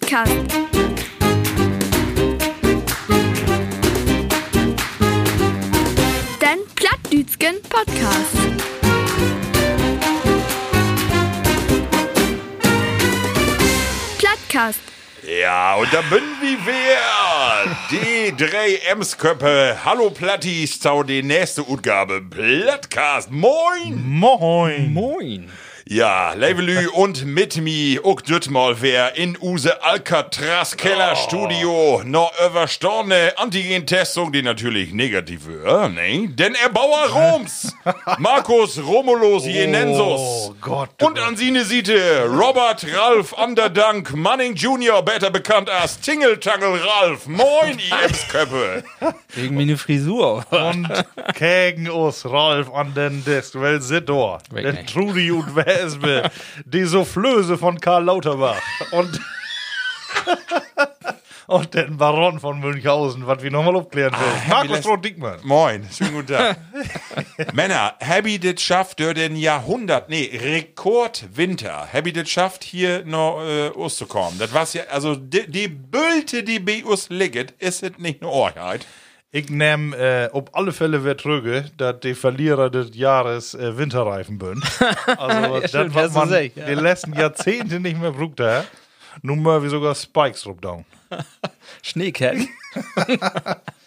Plattcast. Den Plattdütschen Podcast. Plattcast. Ja, und da bin wie wir. Die drei Emsköppe. Hallo Plattis, zu die nächste Utgabe. Plattcast. Moin. Moin. Moin. Ja, Levelü und mit mi düt mal wer in use Alcatraz Kellerstudio no überstorne Antigen-Testung, die natürlich negativ wäre, ne? Denn Erbauer Roms, Markus Romulus Jenensus. Oh Gott. Und an seine Seite Robert Ralf Underdank Manning Jr., besser bekannt als Tingle Tangle Ralf. Moin, ihr Emsköppe. Wegen meine Frisur. Und gegen uns Ralf an den Desk, weil sie da. Weg Den nicht. Trudi und Wespe, die Soufflöse von Karl Lauterbach. Und, und den Baron von Münchhausen, was wir nochmal aufklären will. Markus Les- Roth-Dickmann. Moin, schönen guten Tag. Männer, Happy das schafft durch den Jahrhundert, nee, Rekordwinter. Happy das schafft hier noch äh, auszukommen. Das war's ja, also die, die Bülte, die bei uns liegt, ist es nicht nur Orheit. Ich nehme äh, auf alle Fälle wieder trüge, dass die Verlierer des Jahres äh, Winterreifen sind. Also, das, stimmt, was man recht, ja. die letzten Jahrzehnte nicht mehr brugt hat. Nun mal wie sogar Spikes drauf down.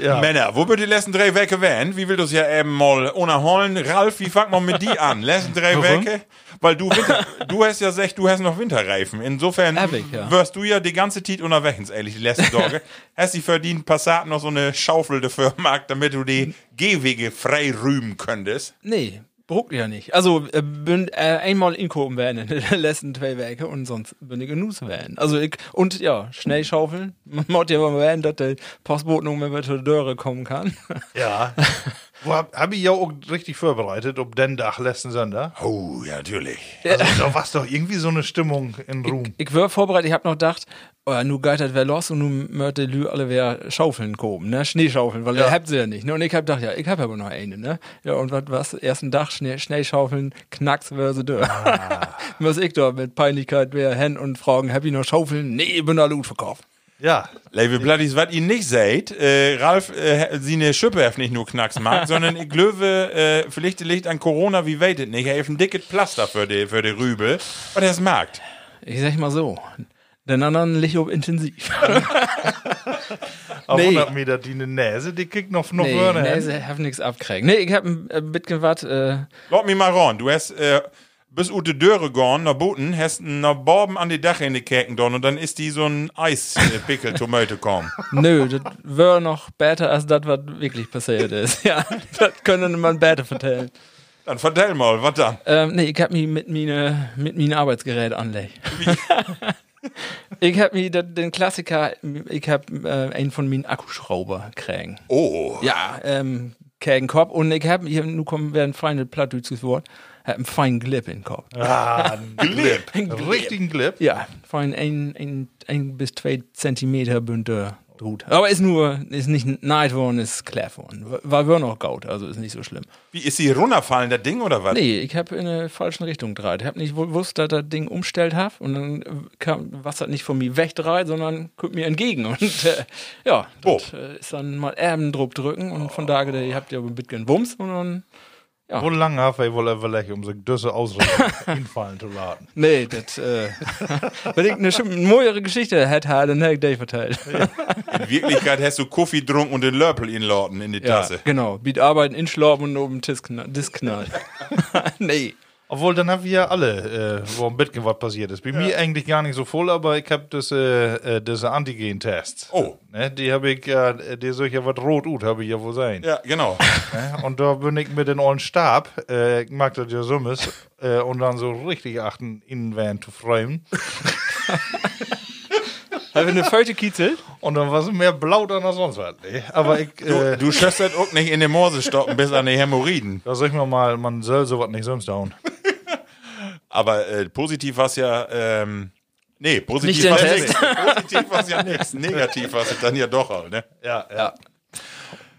Ja. Männer, wo wird die letzten drei Wecke werden? Wie will das ja eben mal unterholen? Ralf, wie fangt man mit die an? Letzten drei Warum? Wecke? Weil du, Winter, du hast ja gesagt, du hast noch Winterreifen. Insofern ich, ja. wirst du ja die ganze Zeit unterwegs, ehrlich, die letzten Tage. hast die verdient Passat noch so eine Schaufel dafür gemacht, damit du die Gehwege frei rühmen könntest. Nee, bruckt ja nicht. Also, äh, bin äh, einmal inkommen werden in den letzten zwei Werke und sonst bin ich genug werden. Also, ich, und ja, schnell schaufeln. Man muss ja mal werden, dass der Postbote noch mehr zur Dörre kommen kann. Ja. Wo hab, hab ich ja auch richtig vorbereitet, ob den Dach letzten Sonntag. Oh, ja, natürlich. Also, da war doch irgendwie so eine Stimmung in Ruhm. Ich war vorbereitet, ich hab noch gedacht, oh, nu geitert wer los und nu möchte Lü alle wer Schaufeln kommen, ne? Schneeschaufeln, weil Ja. ihr habt sie ja nicht, ne? Und ich hab gedacht, ja, ich hab aber noch eine, ne? Ja, und was, was? Ersten Dach, Schnee, Schneeschaufeln, knacks, wer sie dör. Was ich da mit Peinlichkeit wer hin und fragen, hab ich noch Schaufeln? Nee, ich bin da Loot verkauft. Ja. Liebe Bloodies, was ihr nicht seht, äh, Ralf, äh, sie eine Schippe hat nicht nur Knacks mag, sondern ich glaube, äh, vielleicht liegt an Corona, wie weitet nicht, er hat ein dickes Pflaster für die, für die Rübe, und er es mag. Ich sag mal so, den anderen liegt ob intensiv. Auf Nee. 100 Meter die eine Näse, die kriegt noch, noch nee, Wörner sie haben nichts abkriegen. Nee, ich hab ein äh, bisschen was, äh, Lass mich mal ran. Du hast äh, bis ute Döre gegangen, nach Buten, hast einen Borben an die Dach in die Käken dort und dann ist die so ein Eispickel Tomate kommen. Nö, das wäre noch besser als das, was wirklich passiert ist. Ja, das können man besser vertellen. Dann vertell mal, was dann? Ähm, nee, ich hab mich mit meine mit meinen Arbeitsgerät anlegt. ich hab mir den Klassiker, ich hab äh, einen von meinen Akkuschrauber kriegen. Oh. Ja, ähm, Kopf und ich hab hier, nu kommen wir ein feines plattdeutsches Wort, hab einen feinen Glip in den Kopf. Ah, ein Glip. Ein Einen richtigen Glip. Ja, fein ein, ein, ein bis zwei Zentimeter bünter Hut. Aber ist nur, ist nicht neid worden, ist klar worden. War wir noch gaut, also ist nicht so schlimm. Wie ist sie runterfallen, das Ding oder was? Nee, ich habe in eine falschen Richtung gedreht. Ich habe nicht gewusst, dass das Ding umstellt hat und dann kam Wasser nicht von mir wegdreht, sondern kommt mir entgegen. Und äh, ja, das Oh. ist dann mal Erbendruck drücken und von da ihr habt ja ein bisschen Wumms und dann, Wo lange hat er wohl überlegt, um sich diese Ausrüstung hinfallen zu laden? nee, das, äh, wenn ich eine schon Geschichte hätte, dann hätte ich die verteilt. In Wirklichkeit hast du Kaffee getrunken und den Lörpel inladen in die Ja, Tasse. genau. Biet arbeiten, inschlafen und oben Tisch knall- Disk knallen. nee. Obwohl, dann haben wir ja alle, äh, wo ein bisschen was passiert ist. Bei mir eigentlich gar nicht so voll, aber ich habe diese, äh, diese Antigen-Tests. Oh. Ne, die habe ich ja, äh, die soll ja was rot ut, habe ich ja wohl sein. Ja, genau. Ne? Und da bin ich mit dem ollen Stab, äh, ich mag das ja so äh, und dann so richtig achten, innen zu freuen. Haben wir eine Feuchte Kitzel? Und dann war sie mehr blau dann als sonst was. Ne? Aber ich, Du, äh, du schösst das auch nicht in den Morse stoppen bis an die Hämorrhoiden. da sag ich mir mal, man soll sowas nicht sonst down. Aber äh, positiv war es ja, ähm, nee, positiv war es nichts. Positiv war es ja nichts. Negativ war es dann ja doch halt, ne? Ja, ja.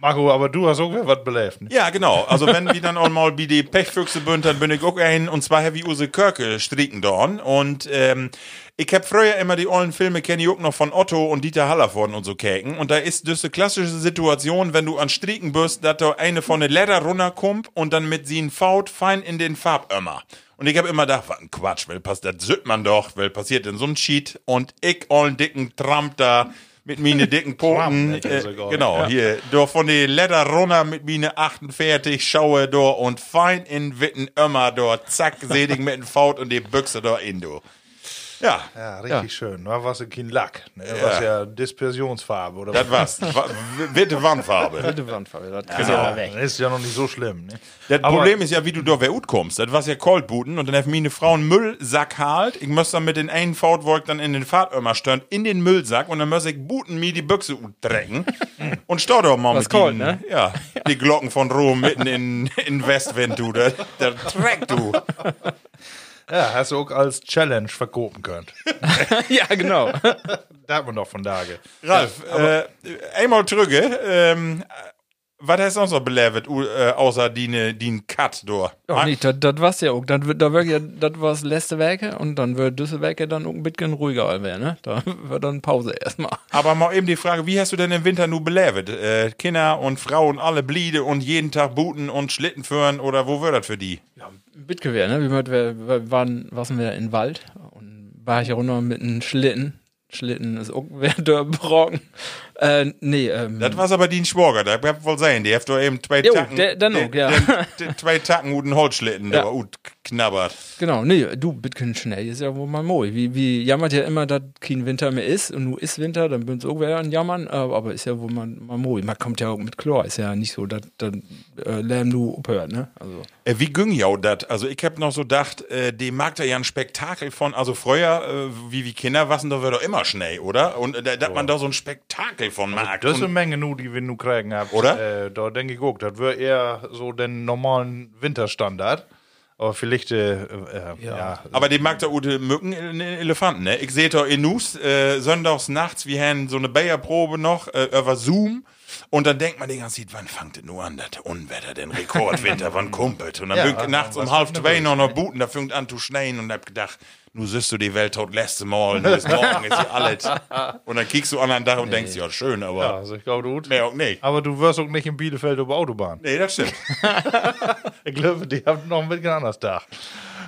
Marco, aber du hast auch wieder was belebt. Ne? Ja, genau. Also wenn wir dann auch mal wie die Pechfüchse bünd, dann bin ich auch ein, und zwar habe ich Use Körke stricken dorn. Und ähm, ich hab früher immer die ollen Filme, kenne ich auch noch von Otto und Dieter Hallervorden und so käken. Und da ist das eine klassische Situation, wenn du an Stricken bist, dass da eine von der Leder runterkommt und dann mit sie ein Faut fein in den Farbömmer. Und ich hab immer gedacht, was ein Quatsch, weil pass, das sieht man doch, weil passiert in so ein Cheat? Und ich ollen dicken Tramp da mit meine dicken Poten, äh, genau, hier, da von die Leder runter mit meine 48, schaue da und fein in Witten Ömmer da, zack, sedig mit dem Faut und die Büchse da in du. Ja, Ja, richtig schön. Da war es kein Lack. Ne? Da war es ja Dispersionsfarbe. Oder das war's. Wa- Witte Wandfarbe. Bitte Wandfarbe, das Genau. ist ja weg. Das ist ja noch nicht so schlimm. Ne? Das Aber- Problem ist ja, wie du da wer kommst. Das war ja Coldbooten und dann hat meine Frau einen Müllsack halt. Ich muss dann mit den einen Fahrtwolk dann in den Fahrtömer stören, in den Müllsack und dann muss ich booten mir die Büchse drecken und stau doch mal Was mit den, ne? Ja, die Glocken von Rom mitten in, in Westwind, du. Da, da track du. Ja, hast du auch als Challenge verkopen können. ja, genau. da hat man doch von Tage. Ralf, äh, einmal drücke, ähm, was hast du sonst noch belebt, u- äh, außer die, ne- die ein Cut, du? Ja, nicht, das, war's ja auch. Das, wird- da wird ja, das war's letzte Werke und dann wird diese Werke dann auch ein bisschen ruhiger werden, ne? Da wird dann Pause erstmal. Aber mal eben die Frage, wie hast du denn im Winter nur belebt? Äh, Kinder und Frauen alle bliede und jeden Tag booten und Schlitten führen oder wo wird das für die? Bitgewehr, ne? Wir, waren, waren wir in den Wald und war ich runter mit einem Schlitten. Schlitten ist auch wer Brocken. Äh, nee, ähm. Das war's aber die ein Schwager, da bleibt wohl sein. Die hat doch eben zwei Jo, Tacken. der- dann auch, ja. Zwei Tacken guten Holzschlitten, Ja. der gut knabbert. Genau, nee, du, bisschen schnell ist ja wohl mal moi. Wie, wie jammert ja immer, dass kein Winter mehr ist und nu ist Winter, dann bin auch wieder an Jammern, äh, aber ist ja wohl mal, mal moi. Man kommt ja auch mit Chlor, ist ja nicht so, dass dann äh, Lärm nu aufhört, ne? Also. Äh, wie ging ja das? Also ich hab noch so gedacht, äh, dem mag da ja ein Spektakel von, also früher, äh, wie wie Kinder wassen, da wird doch immer schnell, oder? Und äh, da dass man da so ein Spektakel von mag. Das ist eine Menge nu, die wir nu kriegen habt. Oder? Äh, da denke ich auch, das wäre eher so den normalen Winterstandard. Aber vielleicht, äh, äh, ja. aber dem mag da Ute Mücken in den Elefanten, ne? Ich sehe da in Nus, äh, sonntags nachts, wir haben so eine Bayerprobe noch, äh, über Zoom. Und dann denkt man die ganze Zeit, wann fängt es nur an, das Unwetter, den Rekordwinter, wann kumpelt? Und dann Ja, ja, aber nachts um halb zwei noch noch booten, da fängt an zu schneien und hab gedacht, nu siehst du die Welt tot letzte Mal, nu ist morgen, ist hier alles. Und dann kiekst du an einen Tag und denkst, ja, schön, aber ja, also ich glaube, gut. mehr auch nicht. Aber du wirst auch nicht in Bielefeld über Autobahn. Nee, das stimmt. Ich glaube, die haben noch ein bisschen anders da.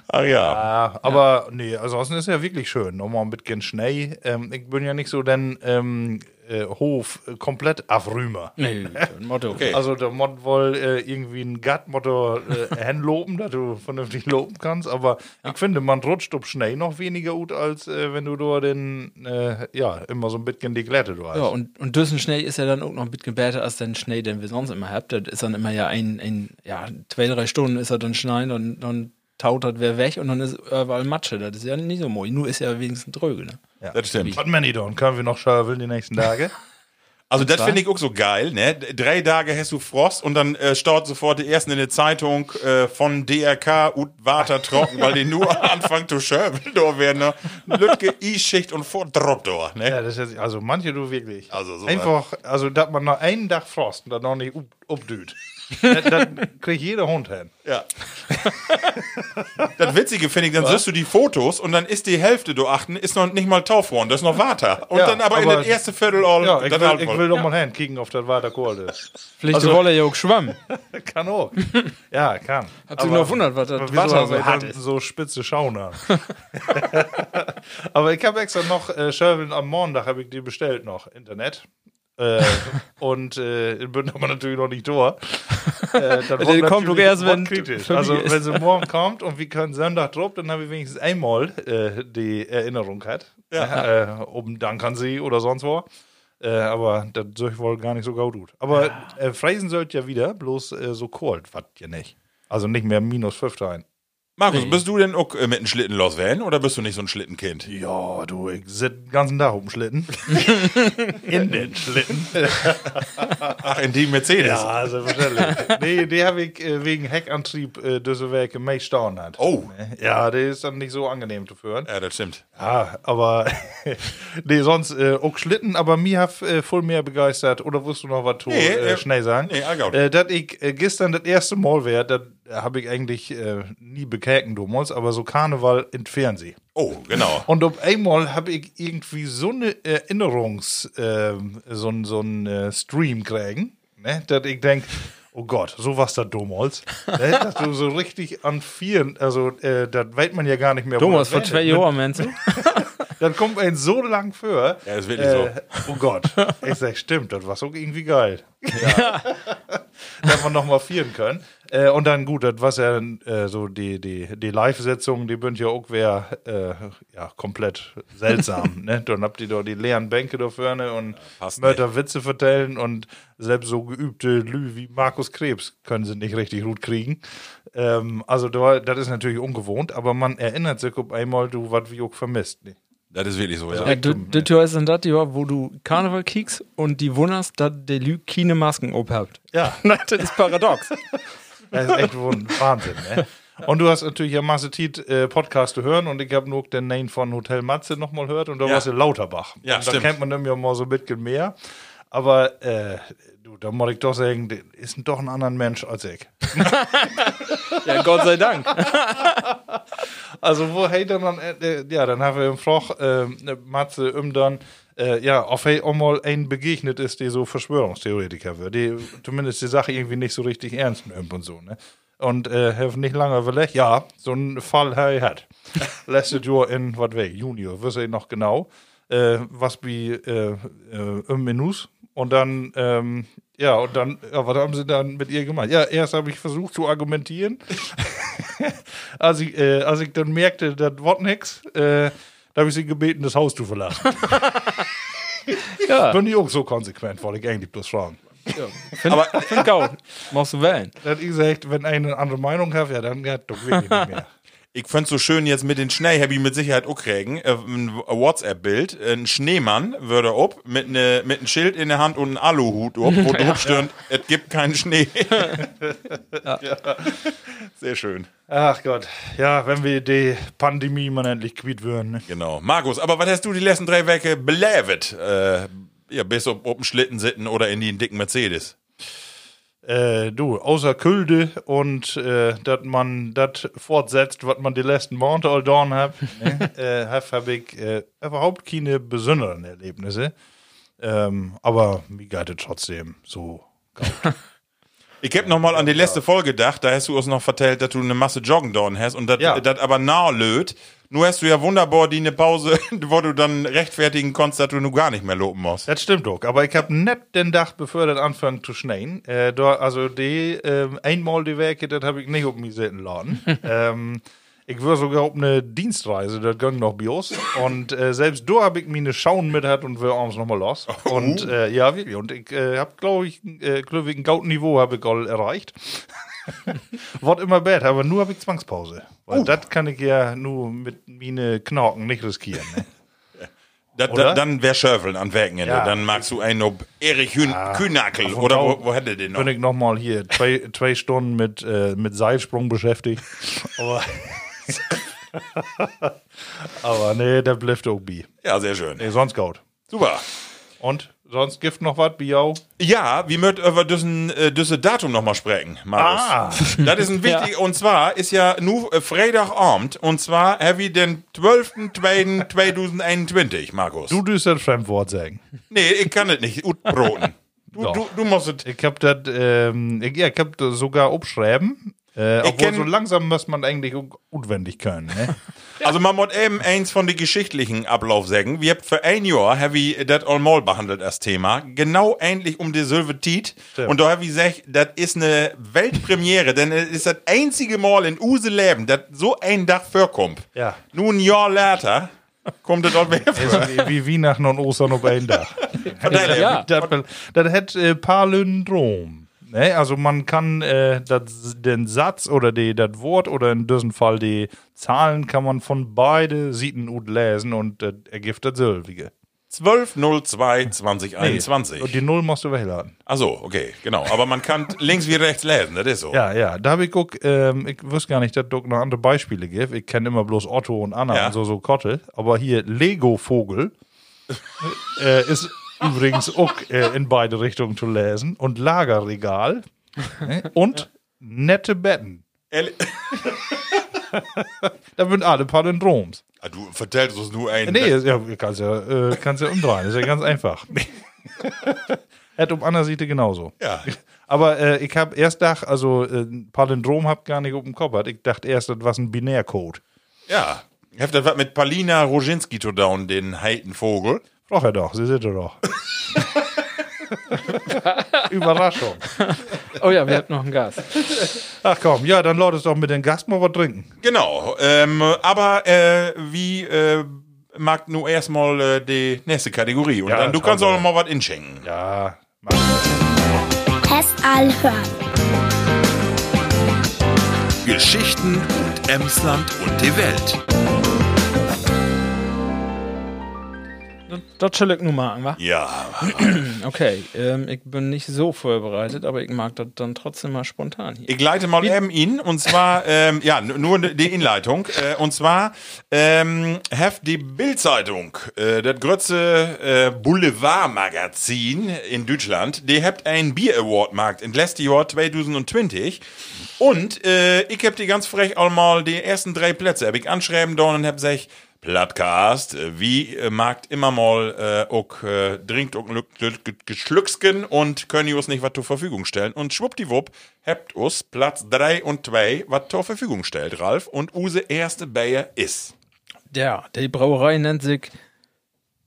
Ach ja. Ja, aber nee, ansonsten ist ja wirklich schön. Nochmal ein bisschen Schnee. Ähm, ich bin ja nicht so den ähm, äh, Hof äh, komplett Afrümer. Nee, Motto. Okay. Also der Mod wohl äh, irgendwie ein Gattmotto äh, hinloben, dass du vernünftig loben kannst, aber ich finde, man rutscht auf Schnee noch weniger gut, als äh, wenn du da den, äh, ja, immer so ein bisschen die Glätte du hast. Ja, und, und düssen Schnee ist ja dann auch noch ein bisschen besser als den Schnee, den wir sonst immer habt. Das ist dann immer ja ein, ein ja, zwei, drei Stunden ist er dann schneien, dann, dann taut das wer weg und dann ist überall Matsche. Das ist ja nicht so mooi. Nur ist ja wenigstens dröge, ne? Das stimmt. Was man nicht tun, können wir noch schaufeln die nächsten Tage? Also das finde ich auch so geil, ne? Drei Tage hast du Frost und dann äh, staut sofort die ersten in der Zeitung äh, von DRK und Water trocken, weil die nur anfangen zu schöpfen. Da werden ne? Lütke, I-Schicht und vor Drop da, ne? ja, das ist, also manche du wirklich. Also so Einfach, also dass man noch einen Tag Frost und dann noch nicht updüht. Das, das kriegt jeder Hund hin. Ja. das Witzige finde ich, dann siehst du die Fotos und dann ist die Hälfte, du achten, ist noch nicht mal Taufhorn, das ist noch Water. Und Ja, dann aber, in aber- das erste Viertel all, Ja, ich dann will, halt ich will doch mal hin, kicken, ob das weiter cool ist. Vielleicht Also- wolle ja auch schwammen. Kann auch. Ja, kann. Hat sich noch wundert, was das wieso so hart ist. so spitze Schauner. aber ich habe extra noch äh, Schöveln am Montag habe ich die bestellt noch Internet. Äh, und äh, ich bin aber natürlich noch nicht durch. Äh, dann wird kommt doch erst, wenn kritisch. Also wenn sie morgen kommt und wir können Sonntag drauf, dann habe ich wenigstens einmal äh, die Erinnerung hat. Ja. Äh, um sie oder sonst wo. Äh, aber das soll ich wohl gar nicht so gut. Aber äh, Fräsen sollte ja wieder, bloß äh, so kalt, was ja nicht. Also nicht mehr minus 5 rein. Markus, bist du denn auch äh, mit einem Schlitten los werden oder bist du nicht so ein Schlittenkind? Ja, du, ich sitze den ganzen Tag auf dem Schlitten. In den Schlitten. Ach, in die Mercedes. Ja, selbstverständlich. nee, die habe ich äh, wegen Heckantrieb äh, diese Werke mehr staunen hat. Oh. Ja, der ist dann nicht so angenehm zu führen. Ja, das stimmt. Ja, aber nee, sonst äh, auch Schlitten, aber mir hat äh, voll mehr begeistert. Oder wirst du noch was Nee, äh, schnell sagen? nee, äh, dass ich äh, gestern das erste Mal wäre, das habe ich eigentlich äh, nie bekäken damals, aber so Karneval in Fernsehen. Oh, genau. Und auf einmal habe ich irgendwie so eine Erinnerungs, ähm, so, ein- so ein äh, Stream kriegen, ne, dass ich denke, oh Gott, so was da damals. ne, dass du so richtig an vier, also äh, das weiß man ja gar nicht mehr. Thomas, das vor zwei endet. Jahren, meinst du? Dann kommt ein so lang für. Ja, ist wirklich so. Oh Gott. Ich sag, stimmt, das war so irgendwie geil. Ja. dass man nochmal vieren können. Äh, und dann gut, das war ja äh, so die, die, die Live-Setzung, die bünd ja auch wär, äh, ja, komplett seltsam. ne? Dann habt ihr da die leeren Bänke da vorne und passt Mörder Witze vertellen und selbst so geübte Lü wie Markus Krebs können sie nicht richtig gut kriegen. Ähm, also da, das ist natürlich ungewohnt, aber man erinnert sich auf einmal, du, was wie auch vermisst. Ne? Das ist wirklich so. Ja. Ja, du, du tust dann das Jahr, wo du Karneval kiekst und die wunderst, dass der Lü keine Masken obhabt. Ja. das ist paradox. Das ist echt Wahnsinn, ne? Und du hast natürlich ja Masse Tiet äh, Podcast zu hören und ich habe nur den Name von Hotel Matze nochmal gehört und da Ja. warst du Lauterbach. Ja, und da kennt man nämlich mal so ein bisschen mehr. Aber äh, du, da muss ich doch sagen, ist doch ein anderer Mensch als ich. Ja, Gott sei Dank. Also wo hey dann, dann äh, ja, dann haben wir im Froch äh, Matze um dann äh, ja, auf hey auch mal ein begegnet ist, die so Verschwörungstheoretiker wird, die zumindest die Sache irgendwie nicht so richtig ernst nimmt und so, ne? Und äh, have nicht lange überlegt, ja, so einen Fall er hat. Letztes Jahr in, was weg, Junior, wüsste ich noch genau, äh, was wie äh, äh, im Menus und dann, ähm, ja, und dann, ja, was haben sie dann mit ihr gemacht? Ja, erst habe ich versucht zu argumentieren. als, ich, äh, als ich dann merkte, das wird nix, äh, da habe ich sie gebeten, das Haus zu verlassen. Ja, Bin ich auch so konsequent, wollte ich eigentlich bloß fragen. aber find gut. Machst du wählen. Dann ich gesagt, wenn eine andere Meinung hat, ja, dann geht doch wirklich nicht mehr. Ich find's so schön jetzt mit den Schnee, hab ich mit Sicherheit auch kriegen. Äh, ein WhatsApp-Bild, ein Schneemann würde ob mit ne, mit einem Schild in der Hand und einem Aluhut ob, wo drauf steht, es gibt keinen Schnee. Sehr schön. Ach Gott, ja, wenn wir die Pandemie mal endlich quitt würden. Ne? Genau. Markus, aber was hast du die letzten drei Wochen belebt? Äh, ja, bist du auf dem Schlitten sitzen oder in die dicken Mercedes? Äh, du, außer Külde und äh, dass man das fortsetzt, was man die letzten Monate all dorn hat, ne, äh, habe hab ich äh, überhaupt keine besonderen Erlebnisse. Ähm, aber mir geht es trotzdem so. Ich hab noch mal an die letzte Folge gedacht, da hast du uns noch vertellt, dass du eine Masse Joggen dorn hast und das Ja. das aber nah löt. Nur hast du ja wunderbar die eine Pause, wo du dann rechtfertigen konntest, dass du nur gar nicht mehr loben musst. Das stimmt doch, aber ich habe nicht den Tag, bevor das anfängt zu schneien. Äh, da, also die ähm, einmal die Werke, das habe ich nicht auf mich sitzen lassen. ähm, ich war sogar auf eine Dienstreise, das ging noch Bios. Und äh, selbst da habe ich mir eine Schauen mit hat und wir abends nochmal los. Und äh, ja, wirklich. Und ich äh, habe, glaube ich, äh, glaub ich, ein Gautniveau habe ich all erreicht. Wird immer bad, aber nur habe ich Zwangspause. Weil das kann ich ja nur mit meine Knorken nicht riskieren. Ne? Da, da, dann wär Schöfeln an Wochenende. Ja. Dann magst du einen ob Erich Hün Kühnackel von oder wo, wo hätte den noch? bin ich noch mal hier zwei, zwei Stunden mit, äh, mit Seilsprung beschäftigt. Aber, aber nee, der bleibt auch bi. Ja, sehr schön. Nee, sonst gut. Super. Und sonst Gift noch was, Biau? Ja, wir möchten über diesen, äh, dieses Datum noch mal sprechen, Marius. Ah. Das ist ein wichtig, und zwar ist ja nur äh, Freitagabend, und zwar haben wir den 12.02.2021, Markus. Du dürst das Fremdwort sagen. nee, ich kann es nicht, utbroten. Du, du, du musst es. Ich hab das, ähm, ich, ja, ich hab das sogar abschreiben. Äh, obwohl kenn- so langsam muss man eigentlich auch unwendig können. Ne? Also man muss eben eins von den geschichtlichen Ablauf sagen. Wir haben für ein Jahr haben wir das allmal behandelt als Thema. Genau ähnlich um die Silve Tiet. Stimmt. Und da habe ich gesagt, das ist eine Weltpremiere, denn es ist das einzige Mal in Use Leben, dass so ein Tag vorkommt. Ja. Nun ein Jahr later kommt das dort mehr vor. wie, wie Weihnachten und Ostern auf. Von daher, Ja. Das, das hat äh, Palindrom. Ne, also man kann äh, das, den Satz oder die, das Wort oder in diesem Fall die Zahlen kann man von beide Seiten gut lesen und äh, ergibt das Silvige. 1202 2021. Und die Null musst du wegladen. Achso, okay, genau. Aber man kann links wie rechts lesen, das ist so. Ja, ja, da habe ich guck, ähm, ich wusste gar nicht, dass es noch andere Beispiele gibt. Ich kenne immer bloß Otto und Anna Ja. und so, so Kotte. Aber hier Lego-Vogel äh, ist übrigens auch äh, in beide Richtungen zu lesen. Und Lagerregal ne? und nette Betten. Ehrlich- Da sind alle Palindroms. Ah, Du vertellst uns nur ein. Nee, ja, kannst ja, äh, kannst ja umdrehen. Ist ja ganz einfach. Hätte um andere Seite genauso. Ja. Aber äh, ich habe erst gedacht, also äh, Palindrom hab gar nicht auf dem Kopf. Ich dachte erst, das war ein Binärcode. Ja. Das was mit Palina Roginski zu down, den heiten Frag er doch, sie sind er doch. Überraschung. Oh ja, wir hatten noch einen Gast. Ach komm, ja, dann laut es doch mit dem Gast mal was trinken. Genau. Ähm, aber äh, wie äh, mag nur erstmal äh, die nächste Kategorie. Und Ja, dann du kannst wir auch noch mal was inschenken. Ja, Test allhören. Geschichten und Emsland und die Welt. Das, soll ich nur machen, wa? Ja. Okay, ähm, ich bin nicht so vorbereitet, aber ich mag das dann trotzdem mal spontan hier. Ich leite mal eben ihn und zwar, ähm, ja, nur die Inleitung. Äh, und zwar ähm, heft die Bildzeitung, äh, das größte äh, Boulevardmagazin in Deutschland, die habt einen Bier Award markt in letztes Jahr 2020. Und äh, ich hab die ganz frech auch mal die ersten drei Plätze hab ich anschreiben da und hab gesagt, Plattcast, äh, wie äh, markt immer mal äh, auch äh, dringt auch geschlücksken und können uns nicht was zur Verfügung stellen. Und schwuppdiwupp habt us Platz 3 und 2 was zur Verfügung stellt, Ralf. Und use erste Bayer ist. Ja, die Brauerei nennt sich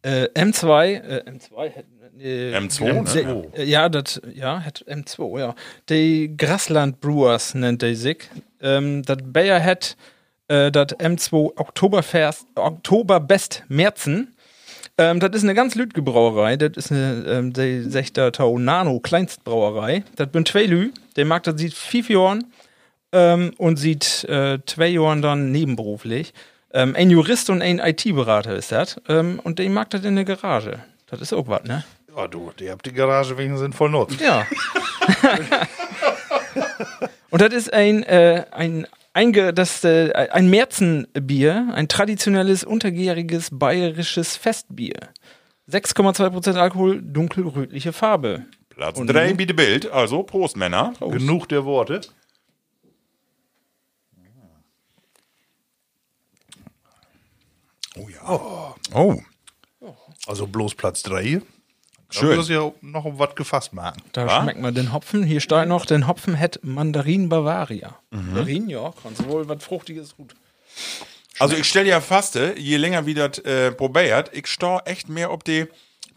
äh, M2. Äh, M2 hat, äh, M2, ne? äh, Ja, das ja, hat M2, ja. Die Grasland Brewers nennt die sich. Ähm, das Bayer hat äh, das M2 Oktoberfest, Oktoberbest Märzen. Ähm, das ist eine ganz lütge Brauerei. Das ist eine, ähm, die 6. Tau Nano Kleinstbrauerei. Das bin zwei Lü. Der mag das sieht fünf Jahren ähm, und sieht äh, zwei Jahren dann nebenberuflich. Ähm, ein Jurist und ein IT-Berater ist das. Ähm, und der mag das in der Garage. Das ist auch was, ne? ja, du, die habt die Garage wegen sinnvoll nutzt. Ja. und das ist ein, äh, ein, einge, das, äh, ein Märzenbier, ein traditionelles, untergäriges bayerisches Festbier. 6,2% Alkohol, dunkelrötliche Farbe. Platz Und 3 nun? bitte Bild, also Prost, Männer. Genug der Worte. Oh ja. Oh, Also bloß Platz 3. schön. Da muss ja noch um was gefasst machen. Da Ja? schmeckt man den Hopfen. Hier steht noch, den Hopfen hat Mandarin Bavaria. Mandarin, ja, kannst wohl was Fruchtiges gut. Also ich stelle ja fast, äh, je länger wie das äh, probiert, ich stau echt mehr ob die,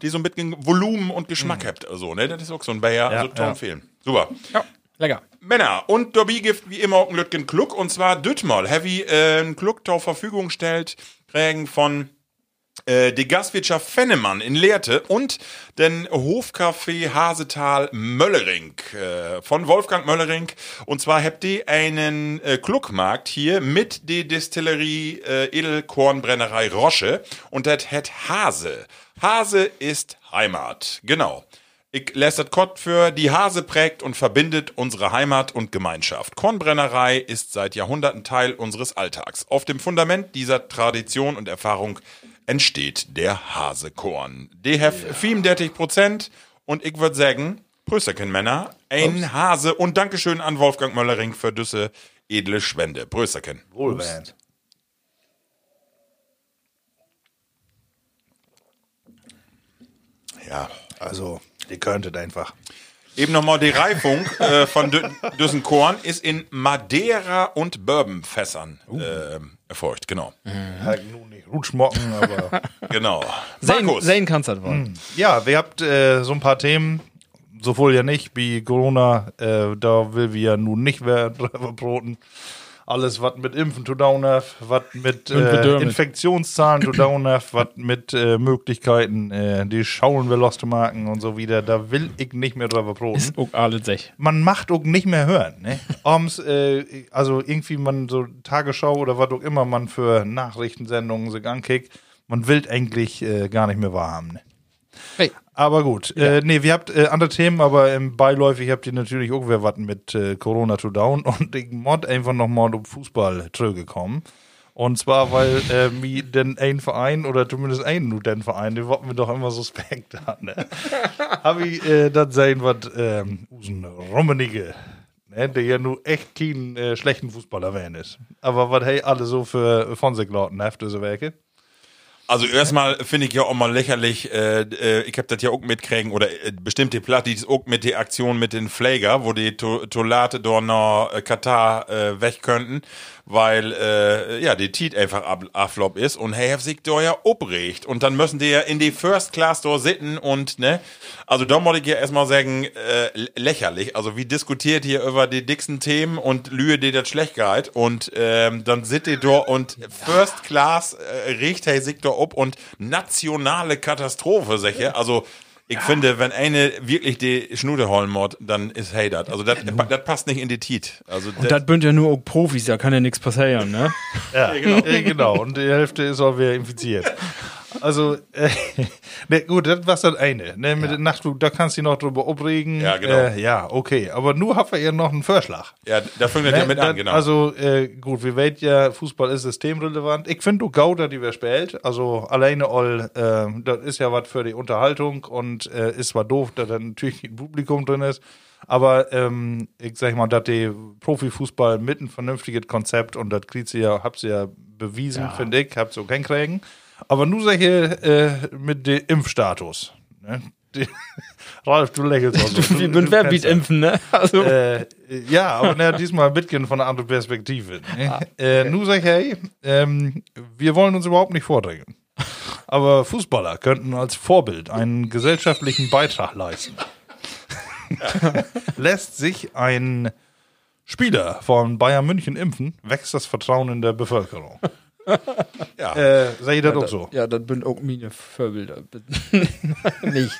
die so ein bisschen Volumen und Geschmack habt. Also, ne, das ist auch so ein Bayer, also toll ja. Film. Super. Ja, lecker. Männer, und dabei gibt wie immer auch ein Lütgen Kluck, und zwar Düttmal. Heavy äh, einen Kluck zur Verfügung stellt, prägen von äh, die Gastwirtschaft Fennemann in Lehrte und den Hofcafé Hasetal Möllering äh, von Wolfgang Möllering. Und zwar habt ihr einen äh, Kluckmarkt hier mit der Distillerie äh, Edelkornbrennerei Rosche und das hat Hase. Hase ist Heimat. Genau. Ich lässt das Kott für die Hase prägt und verbindet unsere Heimat und Gemeinschaft. Kornbrennerei ist seit Jahrhunderten Teil unseres Alltags. Auf dem Fundament dieser Tradition und Erfahrung entsteht der Hasekorn. Die have 35 Prozent und ich würde sagen, Prösterken Männer, ein Hase und Dankeschön an Wolfgang Möllering für düsse edle Schwende. Prösterken. Wohlwähnt. Ja. Also, die könntet einfach. Eben nochmal die Reifung äh, von Dü Düssen Korn ist in Madeira und Bourbonfässern äh, erfolgt. Genau. Halt nun nicht Rutschmocken, aber. Genau. Sein, Markus. sein kannst du das wollen. ja, wir habt äh, so ein paar Themen. Sowohl ja nicht wie Corona, äh, da will wir ja nun nicht mehr drüber broten. Alles, was mit Impfen zu tun hat, was mit äh. Infektionszahlen zu tun hat, was mit äh, Möglichkeiten, äh, die schauen wir los zu machen und so wieder, da will ich nicht mehr drüber proben Ist auch alles sech. man macht auch nicht mehr hören. Ne? Abends, äh, also irgendwie man so Tagesschau oder was auch immer man für Nachrichtensendungen sich ankickt, man will eigentlich äh, gar nicht mehr wahrhaben. Ne? Hey. Aber gut, äh, nee, wir habt äh, andere Themen, aber im beiläufig habt ihr natürlich auch wer was mit äh, Corona to down und ich mod einfach nochmal um Fußball gekommen. Und zwar, weil äh, mir denn ein Verein oder zumindest ein nur den Verein, den wollten wir doch immer suspekt hat, ne? Hab ich äh, das sein, was ähm, Usen Rummenige, ne, der ja nur echt kein äh, schlechten Fußballer werden ist. Aber was hey alle so für von sich lauten, hefte so Werke. Also erstmal finde ich ja auch mal lächerlich, äh, äh, ich hab das ja auch mitkriegen, oder äh, bestimmte Plattis auch mit der Aktion mit den Flager, wo die to Tolate äh, Katar äh, weg könnten, weil äh, ja die Tiet einfach Aflop ist und hey, sich da ja obregt und dann müssen die ja in die First Class dort sitzen und ne, also da muss ich ja erstmal sagen, äh, lä- lächerlich, also wie diskutiert hier über die dicksten Themen und lühe dir das schlecht geht und ähm, dann sit ihr da und First Class äh, riecht hey sich da ob und nationale Katastrophe, sicher, also ich finde, wenn eine wirklich die Schnude holen muss, dann ist hey das. Also das das passt nicht in die Tiet. Also Und das bünd ja nur auch Profis, da kann ja nichts passieren, ne? Ja, genau. genau. Und die Hälfte ist auch wieder infiziert. Also, äh, ne, gut, das war das eine. Ne, mit der Nachtflug, da kannst du dich noch drüber aufregen. Ja, genau. Äh, ja, okay. Aber nur haben wir ja noch einen Vorschlag. ja, da fängt das ja Ne, mit an, genau. Also, äh, gut, wir weten ja, Fußball ist systemrelevant. Ich finde, du Gauder, die wir spielt, also alleine all, äh, das ist ja was für die Unterhaltung und äh, ist zwar doof, da dann natürlich ein Publikum drin ist. Aber ähm, ich sag mal, dass die Profifußball mit ein vernünftiges Konzept und das kriegt sie ja, habt sie ja bewiesen, finde ich, habt sie auch hinkriegen. Aber nur solche äh, mit dem Impfstatus. Ne? Die, Ralf, du lächelst auch so. Wie Du- bünd du wer kennst biet das. impfen, ne? Also, Äh, ja, aber na, diesmal mitgehen von einer anderen Perspektive. Ne? Äh, nur sag ich, hey, ähm, wir wollen uns überhaupt nicht vordrängen. Aber Fußballer könnten als Vorbild einen gesellschaftlichen Beitrag leisten. Lässt sich ein Spieler von Bayern München impfen, wächst das Vertrauen in der Bevölkerung. Ja. Äh, sehe ich das auch so? ja, das bünd auch meine Vorbilder. nicht.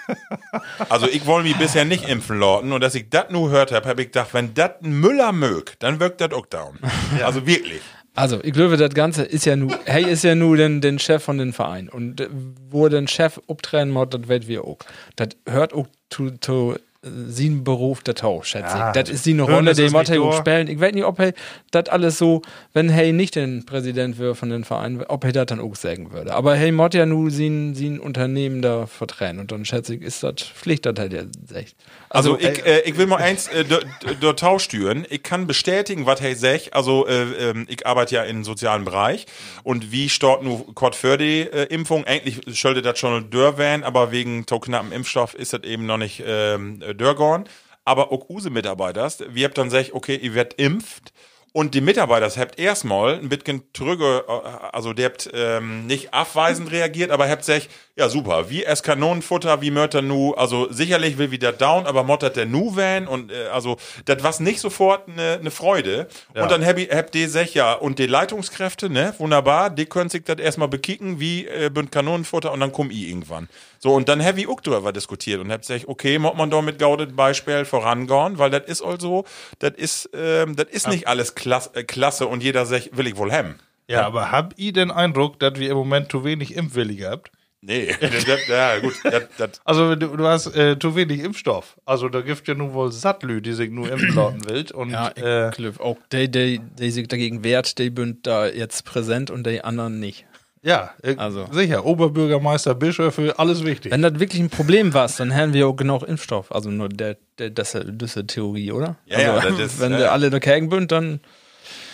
Also ich wollte mich bisher nicht impfen lassen und dass ich das nur gehört habe, habe ich gedacht, wenn das ein Müller mögt, dann wirkt das auch down. Also wirklich. Also, ich glaube, das Ganze ist ja nur, hey, ist ja nur den, den Chef von den Verein. Und äh, wo den Chef abtrennen muss, das wird wir auch. Das hört auch zu, zu sein Beruf der Tau, schätze Ja, ich. Das ist die Rolle, die nicht er spielen. Ich weiß nicht, ob er das alles so, wenn hey nicht den Präsident wäre von den Verein, ob er das dann auch sagen würde. Aber hey, muss ja nur sein, sein Unternehmen da vertrennen. Und dann schätze ich, ist das Pflicht, dass er der sagt. Also, ich, äh, ich will mal eins äh, do- do- tauschtüren. Ich kann bestätigen, was hey sech. Also äh, ähm, ich arbeite ja im sozialen Bereich und wie stort nu Kort für die äh, Impfung? Eigentlich sollte das schon dörr werden, aber wegen to knappen Impfstoff ist das eben noch nicht ähm, dörrgorn. Aber auch use Mitarbeiter, wir habt dann sech, okay, ihr werdet impft. Und die Mitarbeiter habt erstmal ein bisschen trüge, also der habt ähm, nicht abweisend reagiert, aber habt sich, ja super, wie es Kanonenfutter, wie Mörter nu, also sicherlich will wieder down, aber mottert der nu van und äh, also das war nicht sofort eine ne Freude. Und dann hab, ich- habt ihr sich ja, und die Leitungskräfte, ne, wunderbar, die können sich das erstmal bekicken, wie äh, bünd Kanonenfutter und dann komm ich irgendwann. So, und dann hab ich auch drüber diskutiert und hab gesagt, okay, muss man doch mit gaudet Beispiel vorangehen, weil das ist also, das ist, ähm, das ist nicht alles klasse, äh, klasse und jeder sagt, will ich wohl haben. Ja, aber hab ich den Eindruck, dass wir im Moment zu wenig Impfwillige habt? Nee, ja gut, das, das, Also du, du hast äh, zu wenig Impfstoff. Also da gibt ja nun wohl Sattlü, die sich nur impfen lassen will. Und Ja, äh, auch, die, die, die sich dagegen wehrt, die bünd da jetzt präsent und die anderen nicht. ja, äh, Also. sicher, Oberbürgermeister, Bischöfe, alles wichtig. Wenn das wirklich ein Problem war, dann hätten wir auch genug Impfstoff. Also nur der, der das, das ist die Theorie, oder? Ja, ja, also, das ist- wenn ja, wir ja. alle dagegen sind, dann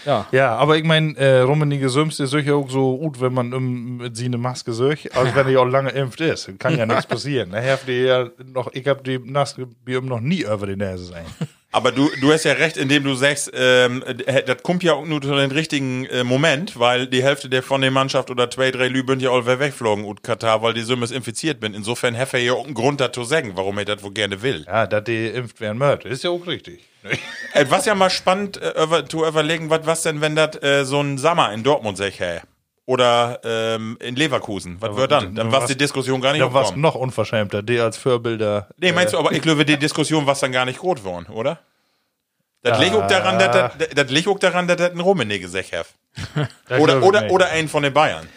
ja. Ja, aber ich meine, äh, Rummenige Süms ist sicher auch so gut, wenn man um, mit sie eine Maske söch, als wenn die auch lange impft ist. Kann ja nichts passieren. Daher habt ihr ja noch, ich hab die Maske noch nie über die Nase sein. Aber du, du hast ja recht, indem du sagst, ähm, äh, das kommt ja auch nur zu den richtigen äh, Moment, weil die Hälfte der von der Mannschaft oder zwei, drei Lüben ja all wegflogen und Katar, weil die Summes infiziert bin. Insofern hat er ja auch einen Grund dazu sagen, warum er das wohl gerne will. Ja, dass die impft werden möchte, ist ja auch richtig. Äh, was ja mal spannend äh, zu überlegen, was, was denn, wenn das äh, so ein Sommer in Dortmund sech hä? Oder ähm, in Leverkusen. Was wird dann? Dann war die Diskussion gar nicht Da war's aufkommen. noch unverschämter, die als Vorbilder. Nee, meinst du, aber ich glaube, die Diskussion war dann gar nicht groß geworden, oder? Das liegt auch daran, dass das- liegt auch daran, dass das ein Rummenigge sech hat. Oder, oder, nicht. oder einen von den Bayern.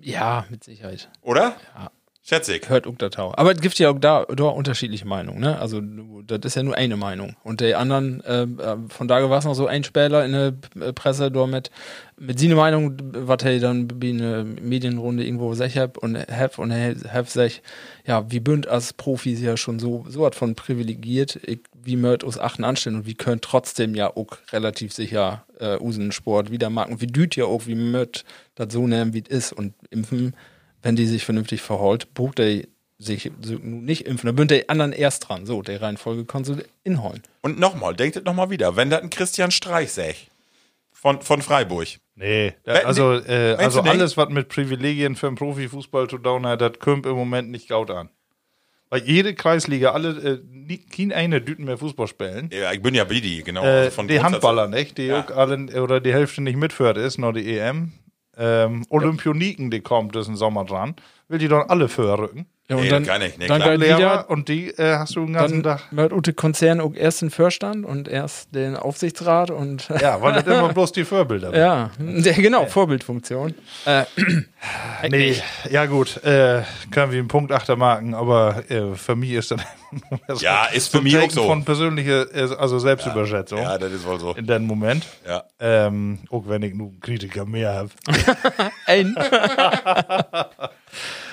Ja, mit Sicherheit. Oder? Ja. Schätze ich. Hört auch der Tau. Aber es gibt ja auch da, da unterschiedliche Meinungen, ne? Also, das ist ja nur eine Meinung. Und die anderen, äh, äh, von da war es noch so ein Spieler in der P- Presse, da mit, mit seiner Meinung, was er dann bei einer Medienrunde irgendwo sech hab und hab und hab sech, ja, wie bünd als Profis ja schon so, so was von privilegiert, ich, wie möcht uns achten anstellen und wie könnt trotzdem ja auch relativ sicher äh, usen Sport wieder machen. Wie düt ja auch, wie möcht das so nehmen, wie es ist und impfen wenn die sich vernünftig verholt, bucht er sich nicht impfen. Da bünd der anderen erst dran. So, der Reihenfolge kannst du inholen. Und nochmal, denkt das nochmal wieder. Wenn das ein Christian Streich säg. Von, von Freiburg. Nee, da, Äh, also, äh, also alles, was mit Privilegien für den Profifußball zu tun hat, das kommt im Moment nicht gaut an. Weil jede Kreisliga, alle, äh, nie- kein eine düten mehr Fußball spielen. Ja, ich bin ja Bidi, genau. Äh, also von die Grundsatz- Handballer, nicht? Die Ja. alle, oder die Hälfte nicht mitführt ist, noch die EM. Ähm, Olympioniken, die kommt diesen Sommer dran. Will die dann alle vorrücken. Ja, und Nee, dann, kann ich, nee, dann Lehrer, wieder, und die äh, hast du den ganzen dann Tag. wird Ute Konzern auch erst den Vorstand und erst den Aufsichtsrat und Ja, weil das immer bloß die Vorbilder ja, der, genau, Vorbildfunktion. Äh, Nee, ja gut, äh, können wir einen Punkt achtermarken, aber äh, für mich ist dann Ja, ist für mich auch so. von persönlicher, äh, also Selbstüberschätzung Ja, das ist wohl so. in dem Moment. Ja. Ähm, auch wenn ich nur einen Kritiker mehr habe. ein,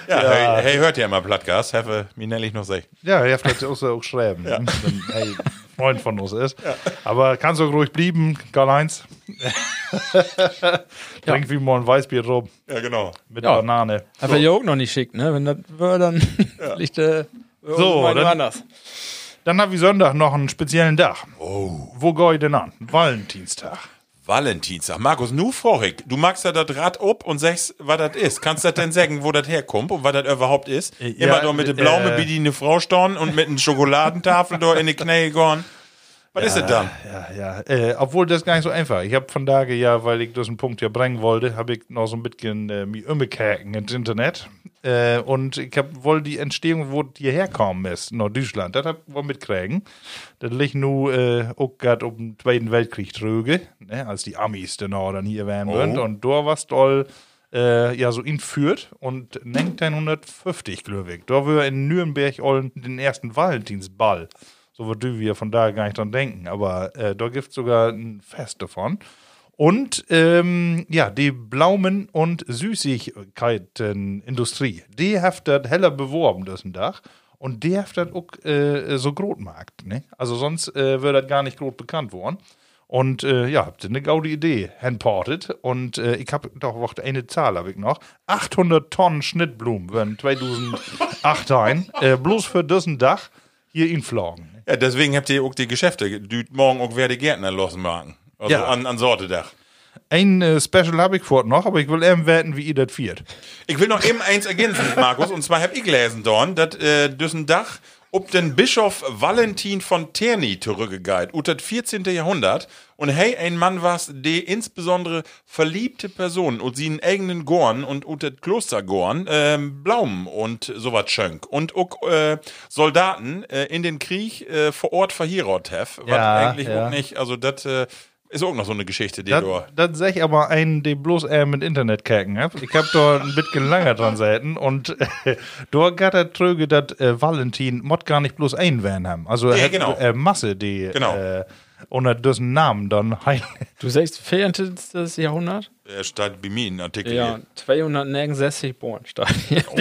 Ja, Hey, hey, hört ja immer Plattgas, habe mir nämlich noch sech. Ja, er hat auch so auch schreiben, ne? wenn hey, Freund von uns ist. Aber kannst du ruhig blieben, Karl-Heinz. Trink wie mal ein Weißbier rum Ja, genau. mit Ja. Banane. aber ja auch noch nicht schick, ne? Wenn das wäre, dann liegt der So, dann- anders. Dann habe ich Sonntag noch einen speziellen Tag. Oh. Wo gehe ich denn an? Valentinstag. Valentinstag. Markus, nu vorig. Du magst ja das Rad ob und sagst, was das ist. Kannst du das denn sagen, wo das herkommt und was das überhaupt ist? Ja, Immer doch mit der Blaume äh, wie die eine Frau storn und mit einer Schokoladentafel da in die Knähe gorn. Was ist das dann? Ja, ja. Äh, obwohl das gar nicht so einfach. Ich habe von daher ja, weil ich diesen Punkt ja bringen wollte, habe ich noch so ein bisschen äh, mich umgekehrt ins Internet. Äh, und ich habe wohl die Entstehung, wo die herkommen ist, nach Deutschland, das hab ich wohl mitkriegen. Das liegt nur äh, auch gerade um den Zweiten Weltkrieg tröge, ne, als die Amis auch dann hier wären Oh. Und da was doll äh, ja so ihn führt und 1950, glaube ich. Da wir in Nürnberg den ersten Valentinsball. So würde wir von daher gar nicht dran denken. Aber äh, da gibt es sogar ein Fest davon. Und ähm, ja, die Blaumen- und Süßigkeitenindustrie, die hat das heller beworben, das Dach. Und die hat das auch äh, so Grotmarkt. Ne? Also sonst äh, wäre das gar nicht groß bekannt worden. Und äh, ja, habt ihr eine gaude Idee handportet. Und äh, ich habe doch noch eine Zahl habe ich noch. 800 Tonnen Schnittblumen werden 2008 ein, äh, bloß für diesen Dach hier in Flogen. Ja, deswegen habt ihr auch die Geschäfte, die morgen auch wer die Gärtner losen machen. Also Ja. an, an Sortedach. Ein äh, Special habe ich vor noch, aber ich will eben werten, wie ihr das viert. Ich will noch eben eins ergänzen, Markus, und zwar hab ich gelesen, Dorn, dass äh, düssen Dach ob den Bischof Valentin von Terni zurückgeht, ut das 14. Jahrhundert. Und hey, ein Mann was, der insbesondere verliebte Personen und sie in eigenen Gorn und das Klostergorn ähm, Blaumen und sowas schönk. Und auch äh, Soldaten äh, in den Krieg äh, vor Ort verhierat have, was Ja, eigentlich ja. auch nicht, also das äh, ist auch noch so eine Geschichte, die Das, du... das sag ich aber einen, der bloß eher mit Internet kacken hab. Ich hab da ein bisschen länger dran säten und äh, da geht der Tröge, dass äh, Valentin mod gar nicht bloß einen werden haben. Also er Ja, hat genau. äh, Masse, die Genau. äh, unter dessen Namen dann heil. Du sagst 14. Jahrhundert? Er steht bei mir in Artikel. Ja, 269 geboren statt. Oh.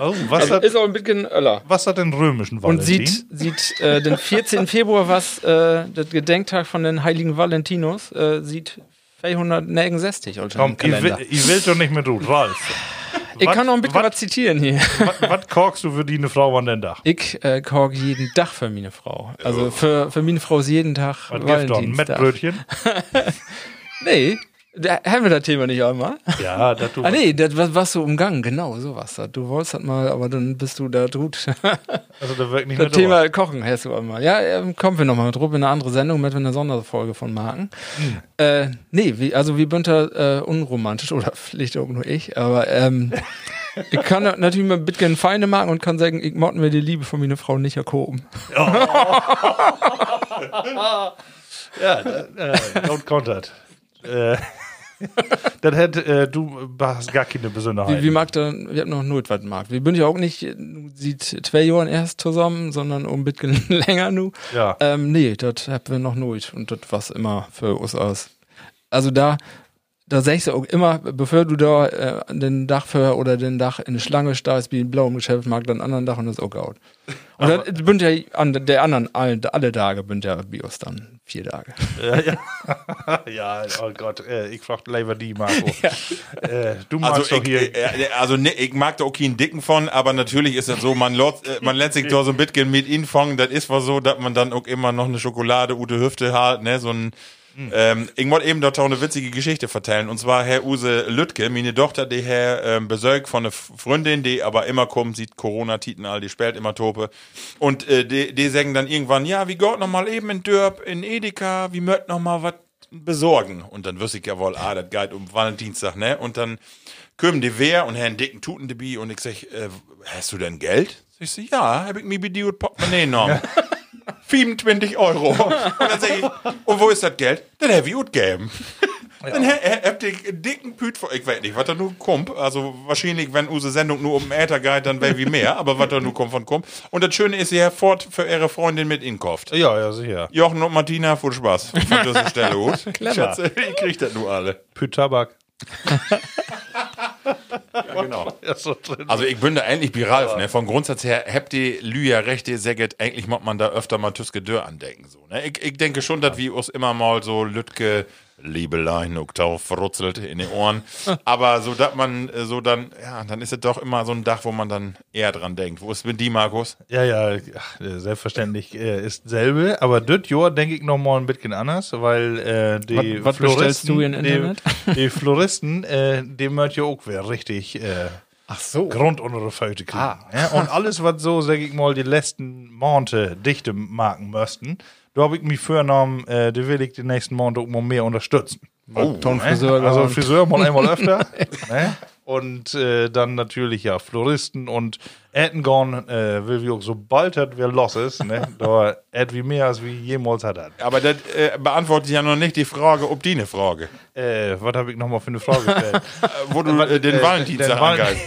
Oh, was, Also hat, ist auch ein bisschen Öller. was hat den römischen Und Valentin? sieht, sieht äh, den 14. Februar, was äh, das Gedenktag von den heiligen Valentinus, äh, sieht 469 also Komm, im ich will, ich will doch nicht mit Ruth. Ralf. Ich Wat- kann noch ein bisschen wat- was zitieren hier. Was, was korkst du für die eine Frau an den Dach? Ich äh, koche jeden Tag für meine Frau. Also für, für meine Frau ist jeden Tag Was Valentinstag. Mettbrötchen? Nee, da haben wir das Thema nicht einmal. Ja, das du. Ah nee, das war, warst du umgangen, genau, sowas. Du wolltest das mal, aber dann bist du da gut. Also da wirkt nicht Das Thema Kochen hast du einmal. Ja, ähm, kommen wir nochmal drauf in eine andere Sendung mit einer Sonderfolge von Marken. Hm. Äh, nee, wie, also wie Bünter äh, unromantisch oder vielleicht auch nur ich, aber ähm, ich kann natürlich mal ein bisschen Feinde machen und kann sagen, ich mod mir die Liebe von meiner Frau nicht erkoben. Ja, äh, don't count that. Äh, das hätte, äh, du hast gar keine Besonderheit. Wie, wie mag da, wir haben noch null was mag. Wir sind ja auch nicht, sieht zwei Jahren erst zusammen, sondern um ein bisschen länger nu. Ja. Ähm, nee, das haben wir noch null und das was immer für uns aus. Also da, da sagst du auch immer, bevor du da äh, den Dach für oder den Dach in eine Schlange starrst, wie ein blau im Geschäftsmarkt, dann anderen Dach und das ist auch out. Und das bünd ja an der anderen, alle, alle Tage bünd ja Bios dann vier Tage. ja, oh Gott, äh, ich frag lieber die, Marco. Äh, du magst Also, doch ich, hier. äh, also ne, ich mag da auch keinen Dicken von, aber natürlich ist es so, man, lot, äh, man lässt sich da so ein bisschen mit ihnen fangen. Das ist wohl so, dass man dann auch immer noch eine Schokolade Ute Hüfte hat, ne, so ein ähm, ich wollte eben dort auch eine witzige Geschichte vertellen. Und zwar Herr Use Lüttke, meine Tochter, die Herr ähm, besorgt von einer Freundin, die aber immer kommt, sieht Corona-Titen all, die sperrt immer Tope. Und äh, die, die sagen dann irgendwann, ja, wie Gott noch mal eben in Dörp, in Edeka, wie möcht noch mal was besorgen. Und dann wüsste ich ja wohl, ah, das geht um Valentinstag, ne? Und dann kommen die wer und Herrn dicken Tuten dabei und ich sag, äh, hast du denn Geld? Ich sag, ja, hab ich mir und Portemonnaie genommen. 25 Euro. Und dann sag ich, und wo ist das Geld? Das hab ich gut gegeben. Dann ha- ha- habt ihr einen dicken Püt vor, ich weiß nicht, was da nur kommt. Also wahrscheinlich, wenn unsere Sendung nur um den Äther geht, dann wäre wie mehr, aber was da nur kommt von kommt. Und das Schöne ist, ihr fort für ihre Freundin mit ihnen kauft. Ja, ja, sicher. Jochen und Martina, viel Spaß. Von dieser Stelle gut. Clever. Schatz, ihr kriegt das nur alle. Für Tabak. Genau. Ja, drin. Also ich bin da eigentlich wie Ralf, ne? Von Grundsatz her habt ihr Lüja recht, ihr säget, eigentlich mag man da öfter mal Tüske Dörr andenken. So, ne? ich, ich denke schon, dass wir uns immer mal so Lütke, Liebelein, Oktav verrutzelt in den Ohren. Aber so, dass man äh, so dann, ja, dann ist es doch immer so ein Dach, wo man dann eher dran denkt. Wo ist mit die, Markus? Ja, ja, äh, selbstverständlich äh, ist selbe, aber das Jahr denke ich noch mal ein bisschen anders, weil äh, die Was- was bestellst du die, Internet? Die Floristen, äh, die möchten ja auch wieder richtig äh, Ach so. Grund unter die Föte kriegen. Ah. Ja, und alles, was so, sag ich mal, die letzten Monate dichte machen müssten, da habe ich mich vorgenommen, äh, die will ich die nächsten Monate auch mal mehr unterstützen. Oh, Tonfriseur. Also und- Friseur mal einmal öfter. ne? Und äh, dann natürlich ja Floristen und Ätengorn äh, will wie auch sobald das wieder los ist, ne? da et wie mehr als wie jemals hat er. Aber das äh, beantwortet ja noch nicht die Frage, ob die eine Frage. Äh, was habe ich nochmal für eine Frage gestellt? Äh, wo du äh, den Valentinstag den Val- angeist.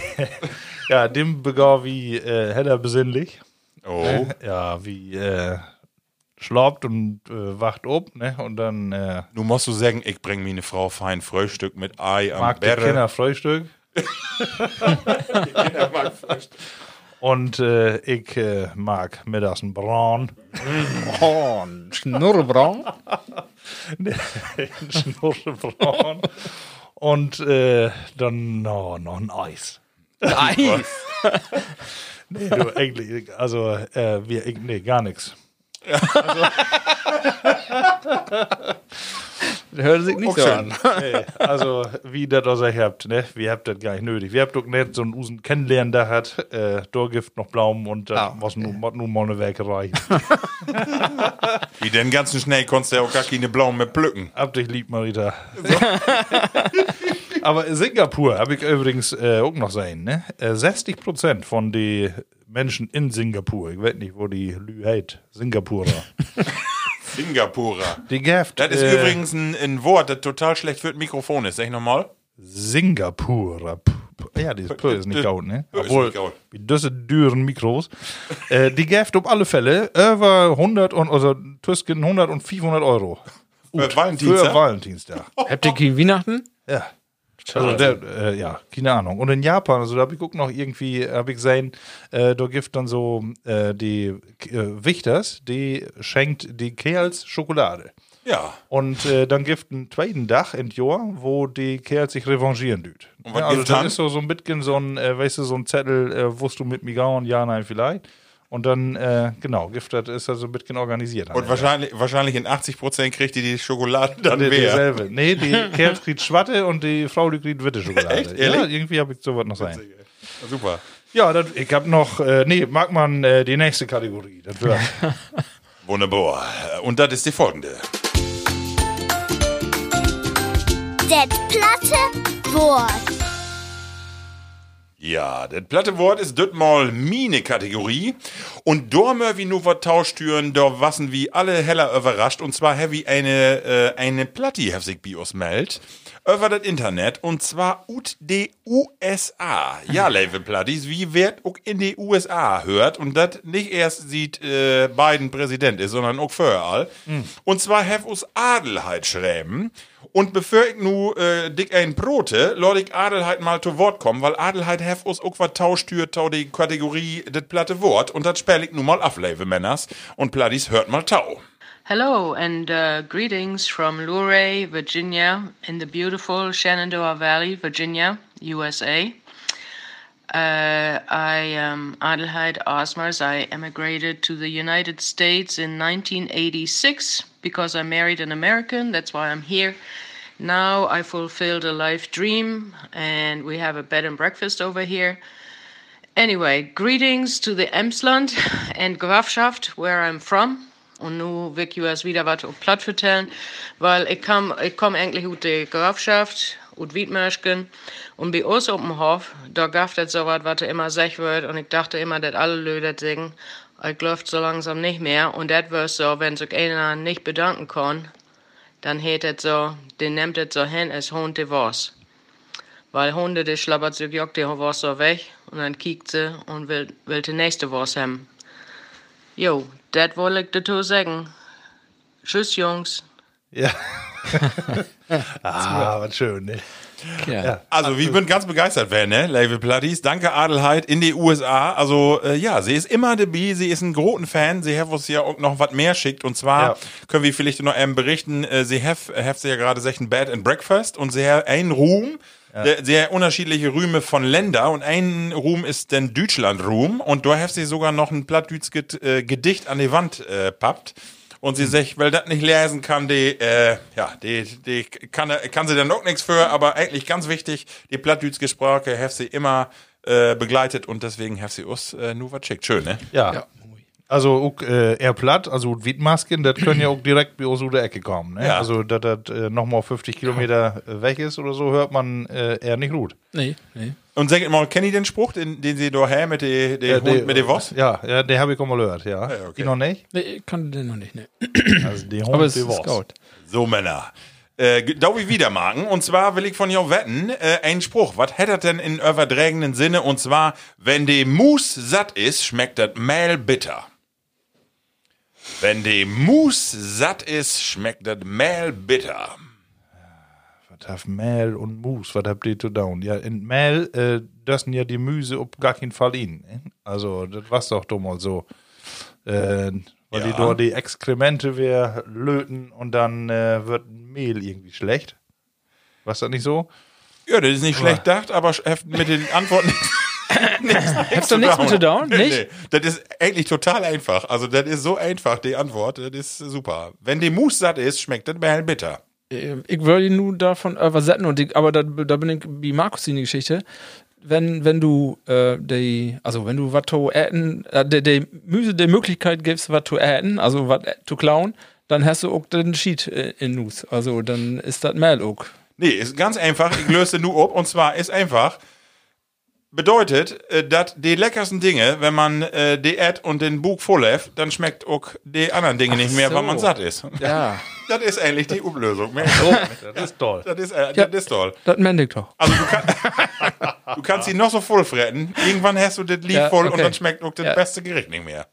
ja, dem begab wie äh, heller besinnlich. Oh. Ja, wie äh, schlaubt und äh, wacht ob, ne? Und dann äh, Du musst du sagen, ich bring mir eine Frau fein Frühstück mit Ei am mag die Berre. Kinder Frühstück. Und äh, ich äh, mag mittags ein Braun. Oh, Schnurrbraun. Schnurrbraun. Und äh, dann no, noch ein Eis. Eis. Nee, du, eigentlich, also, äh, wir, ich, nee, gar nichts. Das hört sich nicht Auch so an. Nee, also, wie das also habt, ne? Wir habt das gar nicht nötig. Wir habt doch nicht so einen Usen kennenlernen, da hat, äh, Dorgift noch Blumen und das Ah, muss nun, nun mal eine Werke reichen. Wie den ganzen Schnee konntest du ja auch gar keine Blauen mehr pflücken. Hab dich lieb, Marita. Aber Singapur habe ich übrigens äh, auch noch sein, ne? Äh, 60 Prozent von den Menschen in Singapur, ich weiß nicht, wo die Lü heit, Singapurer, Singapurer. die Gaft. Das ist äh, übrigens ein, ein Wort, das total schlecht für das Mikrofon ist. Sag ich nochmal. Singapurer. Ja, dieses P ist nicht gaut, ne? Obwohl, wie diese dürren Mikros. äh, die Gaft auf alle Fälle über 100 und, also zwischen 100 und 500 Euro. Für Valentinstag? Für Valentinstag. Habt ihr Weihnachten? Ja. Also der, äh, ja, keine Ahnung. Und in Japan, also da habe ich guckt noch irgendwie, habe ich gesehen, äh, da gibt dann so äh, die äh, Wichters, die schenkt die Kerls Schokolade. Ja. Und äh, dann gibt einen zweiten Dach in Jahr, wo die Kerl sich revanchieren düt. Und Ja, also dann? ist so, so ein bisschen so ein, äh, weißt du, so ein Zettel, äh, wusst du mit mir gauen, ja, nein, vielleicht. Und dann, äh, genau, Gift, das ist also ein bisschen organisiert. Und wahrscheinlich, wahrscheinlich in 80% kriegt die die Schokolade dann Die, mehr. dieselbe. Nee, die Kerl kriegt Schwatte und die Frau die kriegt Witte Schokolade. Echt? Ehrlich? Ja, irgendwie habe ich sowas noch sein. Super. Ja, das, ich habe noch, äh, nee, mag man äh, die nächste Kategorie. Das wird. Wunderbar. Und das ist die folgende. Det platte Wort. Ja, das platte Wort ist das mal mine Kategorie. Und möchten wir nur was tauschtüren, da wassen wie alle heller überrascht. Und zwar heavy eine, äh, eine Platti, sich Bios meldt, über das Internet. Und zwar ut de USA. Ja, Level Plattis, wie wird auch in die USA hört. Und das nicht erst sieht äh, Biden Präsident ist, sondern auch vorher all. Und zwar have us Adelheid schreiben. Und bevor ich nu äh, dick ein Brote, lord ich Adelheid mal zu Wort kommen, weil Adelheid hef us auch was tauschtür tau die Kategorie das platte Wort und das spell ich nu mal afleve Männers und Plattis hört mal tau. Hello and uh, greetings from Luray, Virginia, in the beautiful Shenandoah Valley, Virginia, USA. Uh, I am Adelheid Osmers. I emigrated to the United States in 1986 because I married an American. That's why I'm here. Now I fulfilled a life dream, and we have a bed and breakfast over here. Anyway, greetings to the Emsland and Grafschaft, where I'm from. Und nu will ich euch wieder was auf Platt vertellen, weil ich komm, ich komm eigentlich aus der Grafschaft, aus Wiedmörschken. Und bei uns auf dem Hof, da gab es so was, was er immer sech wird. Und ich dachte immer, dass alle das singen. Ich läuft so langsam nicht mehr. Und das wird so, wenn sich einer nicht bedanken kann, dann hätt das so, den nimmt das so hin, als Hund de was. Weil Hunde, die schlappert sich jockt die was so weg und dann kiekt sie und will, will die nächste was haben. Jo, das wollte ich dazu sagen. Tschüss, Jungs. ja. ah, was schön, ne? Ja. Also, wir sind ganz begeistert, wer, ne? Level Plattis. Danke, Adelheid, in die USA. Also, äh, ja, sie ist immer dabei, sie ist ein großen Fan. Sie hat uns ja auch noch was mehr schickt. Und zwar Ja. können wir vielleicht noch ähm, berichten, äh, sie hat sie ja gerade sich ein Bed and Breakfast und sie hat einen Ruhm. der- Sehr unterschiedliche Rühme von Länder und ein Ruhm ist den Deutschland-Ruhm und da hat sie sogar noch ein plattdütschges äh, Gedicht an die Wand äh, pappt. Und sie sagt, weil das nicht lesen kann, die, äh, ja, die, die kann, kann sie dann auch nichts für, aber eigentlich ganz wichtig, die plattdütschige Sprache hat sie immer äh, begleitet und deswegen hat sie uns äh, nur was schickt. Schön, ne? Ja. Ja. Also auch, äh, eher platt, also Wiedmasken, das können ja auch direkt bei uns um die Ecke kommen. Ne? Ja. Also, dass das äh, nochmal 50 Kilometer äh, weg ist oder so, hört man äh, eher nicht gut. Nee, nee. Und sag mal, kennt ihr den Spruch, den, den sie da her mit dem de Hund, der- mit dem Was? Ja, ja den habe ich auch mal gehört, ja. Ja, okay. Die noch nicht? Nee, ich kann den noch nicht, ne. Also, die Hund, Aber es die ist Was. gut. So, Männer. Äh, da will ich wieder machen. Und zwar will ich von dir wetten, äh, ein Spruch. Was hätte denn in überdrägenden Sinne? Und zwar, wenn die Mus satt ist, schmeckt das Mehl bitter. Wenn die Mus satt ist, schmeckt das Mehl bitter. Was hat Mehl und Mus, was habt ihr zu tun? Ja, in Mehl, äh, das sind ja die Müse auf gar keinen Fall in. Ne? Also, das war's doch doch mal so. Äh, weil die Ja. dort die Exkremente wir löten und dann äh, wird Mehl irgendwie schlecht. Was das nicht so? Ja, das ist nicht schlecht gedacht, aber mit den Antworten. Hast du nichts mit zu down? Nee, Nicht? nee. Das ist eigentlich total einfach. Also, das ist so einfach, die Antwort. Das ist super. Wenn die Mus satt ist, schmeckt das Mehl bitter. Äh, Ich würde nur davon übersetzen, und ich, aber da, da bin ich wie Markus in die Geschichte. Wenn, wenn du äh, die, also wenn du was zu äten, äh, der Müse die Möglichkeit gibst, was zu äten, also was zu klauen, dann hast du auch den Sheet äh, in Nus. Also dann ist das Mehl auch. Nee, ist ganz einfach. Ich löse nur ab. Und zwar ist einfach, bedeutet, äh, dass die leckersten Dinge, wenn man äh, die Ad und den Bug voll hat, dann schmeckt auch die anderen Dinge nicht mehr, so. weil man satt ist. Ja. Das ist eigentlich die Umlösung. Das ist toll. Das ist, äh, Ja. das ist toll. Das meine ich doch. Also du, kann, du kannst sie noch so voll fretten. Irgendwann hast du das Lied Ja, voll und okay. dann schmeckt auch das Ja. beste Gericht nicht mehr.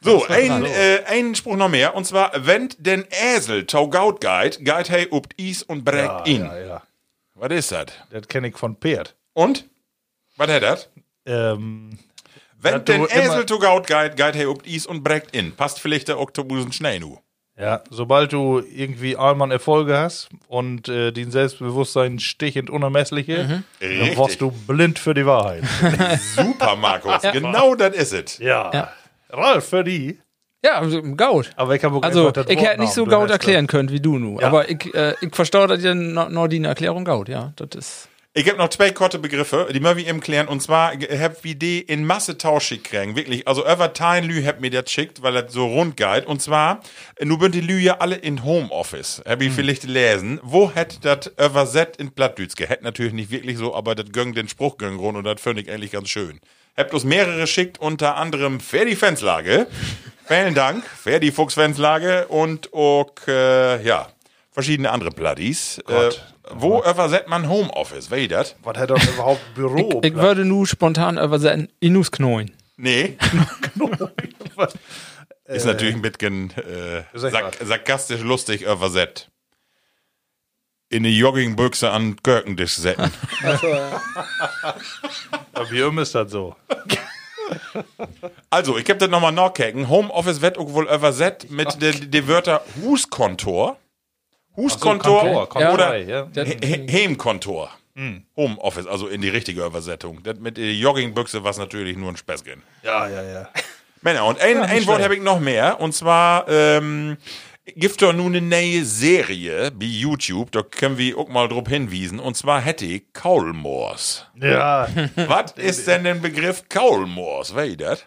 So, ein, äh, ein Spruch noch mehr. Und zwar, wenn den Äsel tau Gaut geit, geit hey upt is und brägt ihn. Was ist das? Das kenne ich von Pferd. Und? Was hat das? Ähm, Wenn Dass den Äsel to Gaut geit, geit hey upt is und brägt ihn. Passt vielleicht der Oktobusen schnell nu. Ja, sobald du irgendwie einmal Erfolge hast und äh, den Selbstbewusstsein stichend unermessliche, dann Richtig. warst du blind für die Wahrheit. Super, Markus. Genau das ist es. ja. Ralf, für die. Ja, also, gaut. Aber ich habe auch Also, ich hätte nicht so gaut erklären können wie du nu. Ja. Aber ich, äh, ich verstehe das ja noch, noch die Erklärung gaut, ja. Das ist. Ich habe noch zwei korte Begriffe, die ich eben klären. Und zwar hab wie die in Masse Tausch kriegen. Wirklich. Also, Teil Lü hab mir das schickt, weil das so rund geht. Und zwar, nu sind die Lü ja alle in Homeoffice. Hab ich Hm. vielleicht lesen. Wo hätt das übersetzt in Plattdütske? Hätt natürlich nicht wirklich so, aber das gönnt den Spruch gönnt rund und das finde ich eigentlich ganz schön. Habt uns mehrere schickt, unter anderem Ferdi Fenslage. Vielen Dank, Ferdi Fuchs Fenslage und auch, äh, ja, verschiedene andere Platties. Äh, Gott. Wo übersetzt man Homeoffice? Wer das? Was hat denn überhaupt Büro? Ich würde nu spontan übersetzen, Inus knoin. Nee. Ist natürlich ein bisschen äh, Sag sark sarkastisch lustig übersetzt. In eine Joggingbüchse an Gurkentisch setzen. Ja, Wie immer ist das so. also, ich hab das nochmal nachgeguckt. Homeoffice wird auch wohl übersetzt mit den de Wörter Huskontor. Huskontor Kontor, Kontor, oder ja. He- He- Heimkontor. Homeoffice, also in die richtige Übersetzung. Das mit der Joggingbüchse war natürlich nur ein Späßchen. Ja, ja, ja. Männer, und ein, ein Wort habe ich noch mehr. Und zwar ähm, gibt doch nun eine neue Serie bei YouTube. Da können wir auch mal drauf hinwiesen. Und zwar hätte ich Kaulmoors. Ja, Was ist denn der Begriff Kaulmoors? Wer das?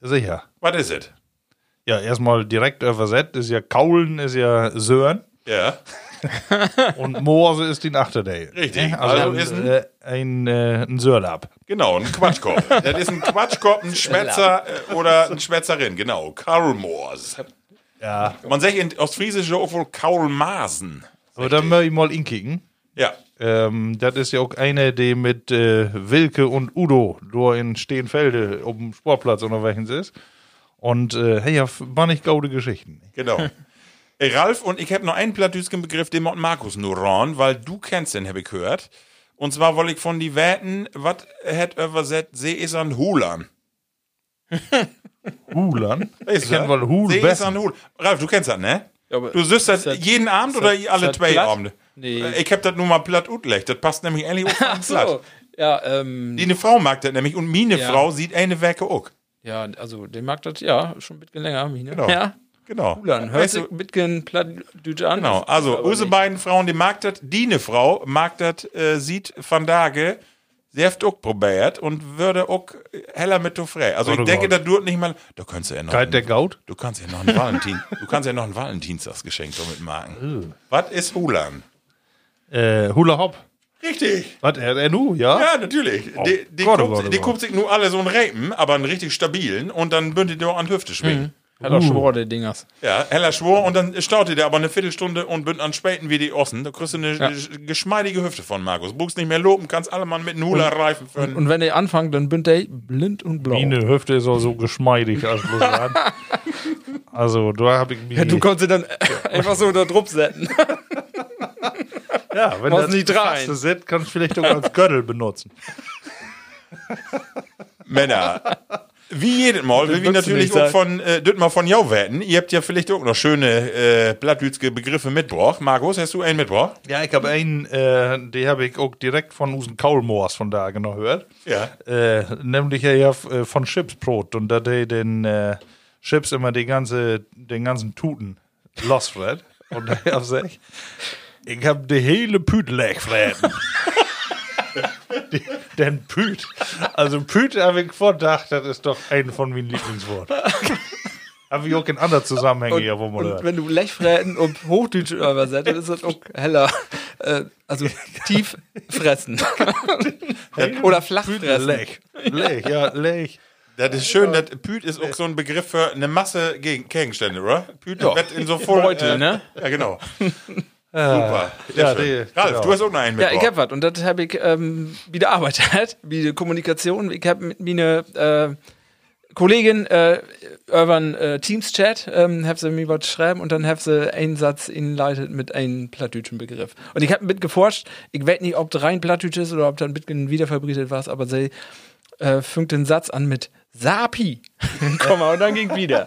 sicher. Was ist es? Ja, erstmal direkt übersetzt ist ja Kaulen, ist ja Sören Ja, und Moorse ist die Achterdale. Richtig. Also, Also ist ein- äh, ein, äh, ein Sörlab. genau, ein Quatschkorb. das ist ein Quatschkorb, ein Schwätzer äh, oder ein Schwätzerin, genau. Kaulmoors. Ja. Man sagt in Ostfriesisch auch wohl Kaulmasen. Aber dann möchte ich mal inkicken. Ja, Ähm, das ist ja auch eine, die mit äh, Wilke und Udo da in Stehenfelde auf dem Sportplatz unterwegs ist. Und äh, hey, ja, war nicht gaude Geschichten. Genau. Ralf und ich habe noch einen plattdütschen Begriff, den macht Markus nur ran, weil du kennst den, habe ich gehört. Und zwar wollte ich von die Wetten, was hat übersetzt, sie ist ein Hulan. Hulan? Ich du kenn das? wohl Hul Sie ist besser. ein Hul. Ralf, du kennst das, ne? Ja, aber Du süßt das das- jeden Abend oder das- alle ist das zwei? Abende? Nee. Ich hab das nur mal platt utlecht. Das passt nämlich eigentlich auch Ach auf platt. so. Ja, ähm, Die eine Frau mag das nämlich und meine Ja. Frau sieht eine Werke auch. ja, also, den mag das, ja, schon ein bisschen länger, Mine. Genau. Ja, Genau. dann hört Weißt sich du, ein bisschen plattdütsch an. Genau, also unsere beiden Frauen, die mag das, die eine Frau mag das, äh, sieht von Tage, sie hat auch probiert und würde auch heller mit du frei. Also ich oh denke, das tut nicht mal, du kannst ja noch, Kalt der Gaut? du kannst ja noch ein Valentin, du kannst ja noch ein Valentinstagsgeschenk damit machen. Was ist Hulan? Äh, Hula Hop. Richtig. Was, er, er nu, ja? Ja, natürlich. die die, Gott, oh guckt, Gott, oh die Gott. guckt sich nur alle so einen Rapen, aber einen richtig stabilen und dann bündet ihr an Hüfte schwingen. Hat auch Schwor, der Dingers. Ja, heller Schwur und dann staut ihr der aber eine Viertelstunde und bünd an späten wie die Ossen. Da kriegst du eine Ja. sch- geschmeidige Hüfte von Markus. Buchst nicht mehr loben, kannst alle Mann mit einem Hula-Reifen für Und wenn ihr anfangt, dann bünd ihr blind und blau. Meine Hüfte ist auch so geschmeidig als bloß an. Also, da habe ich mich. Ja, du konntest sie dann einfach so da drauf setzen. ja, wenn machst das nicht. Faste sind, kannst du vielleicht auch als Gürtel benutzen. Männer. Wie jedes Mal, will wir natürlich auch von äh, Düttmar von Jau werden. Ihr habt ja vielleicht auch noch schöne äh, plattdütske Begriffe mitgebracht. Markus, hast du einen mitgebracht? Ja, ich habe einen, äh, den habe ich auch direkt von unseren Kaulmoors von da genau gehört. Ja. Äh, nämlich ja, äh, von Chipsbrot und da der den äh, Chips immer die ganze, den ganzen Tuten losfred. Und da hab ich, ich hab die hele leegfreden. Die- Den Püt. Also Püt habe ich vordacht, das ist doch ein von meinen Lieblingsworten. Habe ich auch in anderen Zusammenhängen hier, wo man wenn du Lechfräten und Hochdeutsch übersetzt, dann ist das auch heller. Äh, also tief fressen. Oder flach fressen. Lech. Lech, ja, Lech. Das ist schön, das Püt ist auch so ein Begriff für eine Masse Gegen Gegenstände, oder? Püt Ja. wird in so voll. Beutel, ne? Ja, genau. Super. Sehr Ja, schön. die- Ralf, genau. du hast auch noch einen Ja, ich mitgebracht. hab was. Und das habe ich ähm, wieder arbeitet, wie die Kommunikation. Ich habe mit meiner äh, Kollegin äh, über einen äh, Teams-Chat, ähm, hab sie mir was schreiben und dann hab sie einen Satz inleitet mit einem plattdütschen Begriff. Und ich habe mit geforscht, ich weiß nicht, ob das rein plattdütsch ist oder ob da ein bisschen wiederverbreitet war, aber sie äh, fängt den Satz an mit Sapi. Komm mal, und dann ging wieder.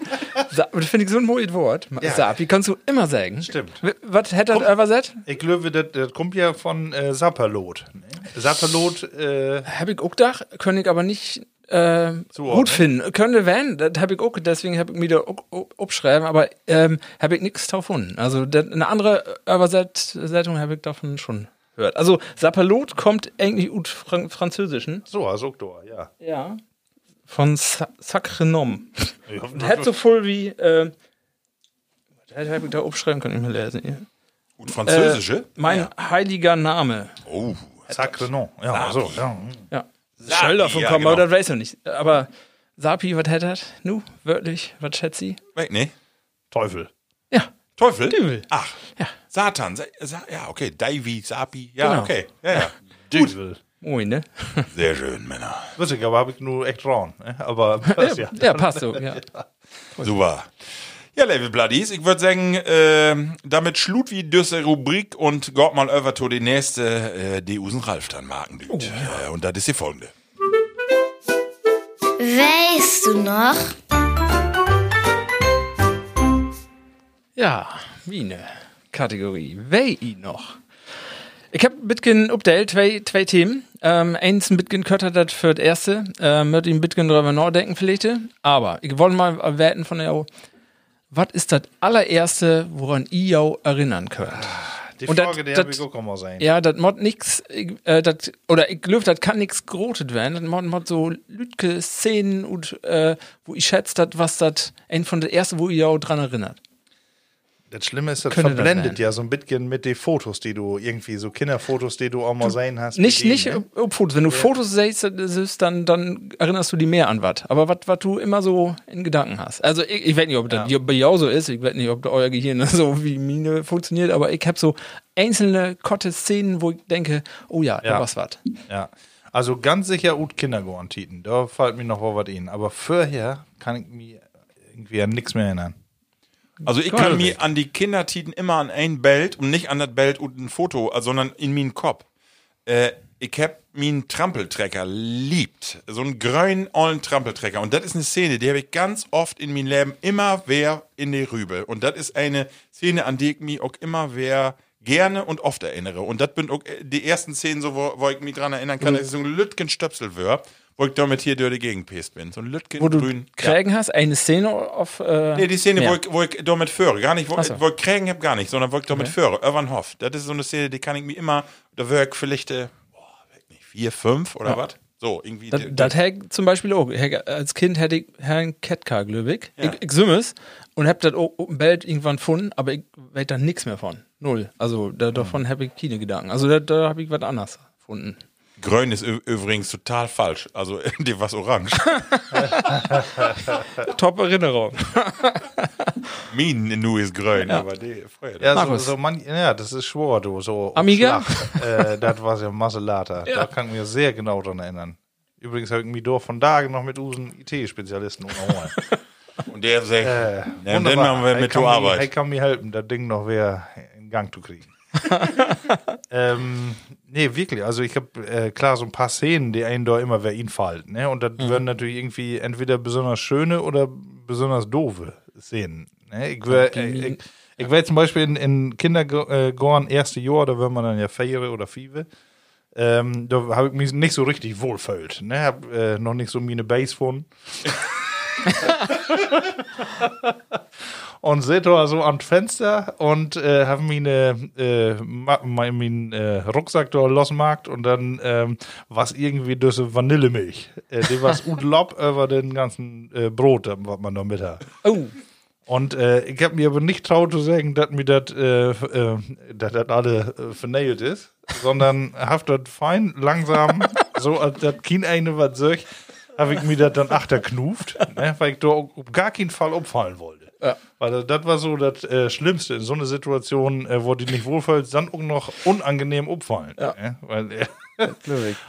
Sa das finde ich so ein mooies Wort. Sapi kannst du immer sagen. Stimmt. Was hätte das übersetzt? Ich glaube, das, das kommt ja von äh, Sapperlot. Ne? Sapperlot, äh, Hab ich auch gedacht, könnte ich aber nicht äh, gut finden. Könnte werden, das habe ich auch, deswegen habe ich mir da abschreiben, aber ähm, habe ich nichts davon. Also das, eine andere Übersetzung habe ich davon schon gehört. Also Sapperlot kommt eigentlich aus Fran Französischen. so, also ja. Ja. Von Sa Sacre Nom. Und hat so voll wie, äh, habe ich da aufschreiben können, nicht mehr lesen. Hier. Gut Französische? Mein heiliger Name. Oh. Sacre non. Ja, so, ja. Ja. Sapi, Soll davon ja, kommen, genau. aber das weiß ich nicht. Aber Sapi, was hätte das? Nu, wörtlich, was schätzt sie? Wait, nee. Teufel. Ja, Teufel? Dübel. Ach. Ja. Satan. Sa Sa ja, okay. Davy, Sapi. Ja, Genau. okay. Ja, ja. Teufel. Moin, ne? Sehr schön, Männer. Witzig, aber habe ich nur echt dran. Ne? Aber passt ja. Ja, passt so, ja. Super. Ja, Level Bloodies, ich würde sagen, ähm, damit schlut wie düsse Rubrik und geht mal over to die nächste, äh, die Usen Ralf dann marken düt. äh, und das ist die folgende. Weißt du noch? Ja, wie eine Kategorie. Wei i noch. Ich hab ein bisschen update, zwei, zwei Themen. Ähm, eins ein bisschen kötter das für das erste. Ähm, ich ein bisschen drüber nachdenken vielleicht. Aber ich wollte mal erwerten von der was ist das allererste, woran ihr erinnern könnt? Die Und dat- Frage, die dat- ich auch mal sein. Ja, das mod nix, äh, dat, oder ich glaube, das kann nix gerotet werden. Das mod, mod so lütke Szenen und, äh, wo ich schätze, dat, was das ein von der ersten, wo ihr auch dran erinnert. Das Schlimme ist, das Könnte das verblendet sein. ja so ein bisschen mit den Fotos, die du irgendwie, so Kinderfotos, die du auch mal sein hast. Nicht, mit nicht ne? ob, Fotos. Wenn du Fotos siehst, das dann, dann erinnerst du dich mehr an was. Aber was du immer so in Gedanken hast. Also ich, ich weiß nicht, ob das bei jou so ist. Ich weiß nicht, ob euer Gehirn so wie Mine funktioniert. Aber ich habe so einzelne kotte Szenen, wo ich denke, oh ja, da Ja. war's was. Ja. Also ganz sicher ut Kindergarten-Titen. Da fällt mir noch was in. Aber vorher kann ich mich irgendwie an nichts mehr erinnern. Also ich kann mich an die Kindertiten immer an ein Bild und nicht an das Bild und ein Foto, äh, sondern in meinen Kopf. Äh, ich hab meinen Trampeltrecker liebt. So einen grünen, ollen Trampeltrecker. Und das ist eine Szene, die habe ich ganz oft in meinem Leben immer wer in die Rübe. Und das ist eine Szene, an die ich mich auch immer wer gerne und oft erinnere. Und das sind auch äh, die ersten Szenen, so, wo, wo ich mich dran erinnern kann, dass ich so ein Lütgen Stöpsel wär, wo ich damit hier durch die Gegend pest bin. So ein Lütgen Wo du grün. Krägen hast, eine Szene auf. Äh, Nee, die Szene, ja. wo, ich, wo ich damit führe. Gar nicht, wo, so. wo ich kriegen hab, gar nicht, sondern wo ich damit führe. Irvanhof. Das ist so eine Szene, die kann ich mir immer, da ich vielleicht, äh, boah, nicht, vier, fünf oder was? So, irgendwie. Das, das hätte zum Beispiel auch. Als Kind hätte ich Herrn Ketka, glaube ich. Ich, ich sümmes und hab das auch im Bild irgendwann gefunden, aber ich weiß da nichts mehr von. Null. Also da, davon habe ich keine Gedanken. Also da, da habe ich was anderes gefunden. Grün ist übrigens total falsch. Also, die was orange. Top Erinnerung. Min nu ist grün, aber die, früher. Ja, so, Markus. so man, ja, das ist schwor, du. So Amiga? Äh, das war ja Masselata. Da kann ich mir sehr genau dran erinnern. Übrigens habe ich mich doch von Tagen noch mit unseren IT-Spezialisten unterhalten. Und der sagt, äh, ja, dann wunderbar. machen wir mit mir- Arbeit. Er kann mir helfen, das Ding noch wieder in Gang zu kriegen. ähm, nee, wirklich. Also ich habe äh, klar so ein paar Szenen, die einen da immer wer ihn fallen. Ne? Und das würden natürlich irgendwie entweder besonders schöne oder besonders doofe Szenen. Ne? Ich wär, äh, ich, ich wär zum Beispiel in, in Kindergarten erste Jahr, da wird man dann ja Feiere oder Five. Ähm, da habe ich mich nicht so richtig wohlfühlt. Ne? Hab äh, noch nicht so meine Base von. und sitze da so am Fenster und äh, habe meine, äh, ma- mein, mein äh, Rucksack da losmarkt und dann ähm, was irgendwie diese Vanillemilch. Äh, die was gut lob über den ganzen äh, Brot, was man da mit hat. Oh. Und äh, ich habe mir aber nicht traut zu sagen, dass mir das äh, äh, dass das alle äh, vernäht ist, sondern hab das fein, langsam, so als das Kind eine was sagt, habe ich mir das dann achterknuft, ne, weil ich da auf gar keinen Fall umfallen wollte. Weil das- war so das äh, Schlimmste in so einer Situation, äh, wo die nicht wohlfühlt, dann auch noch unangenehm umfallen. Weil, äh,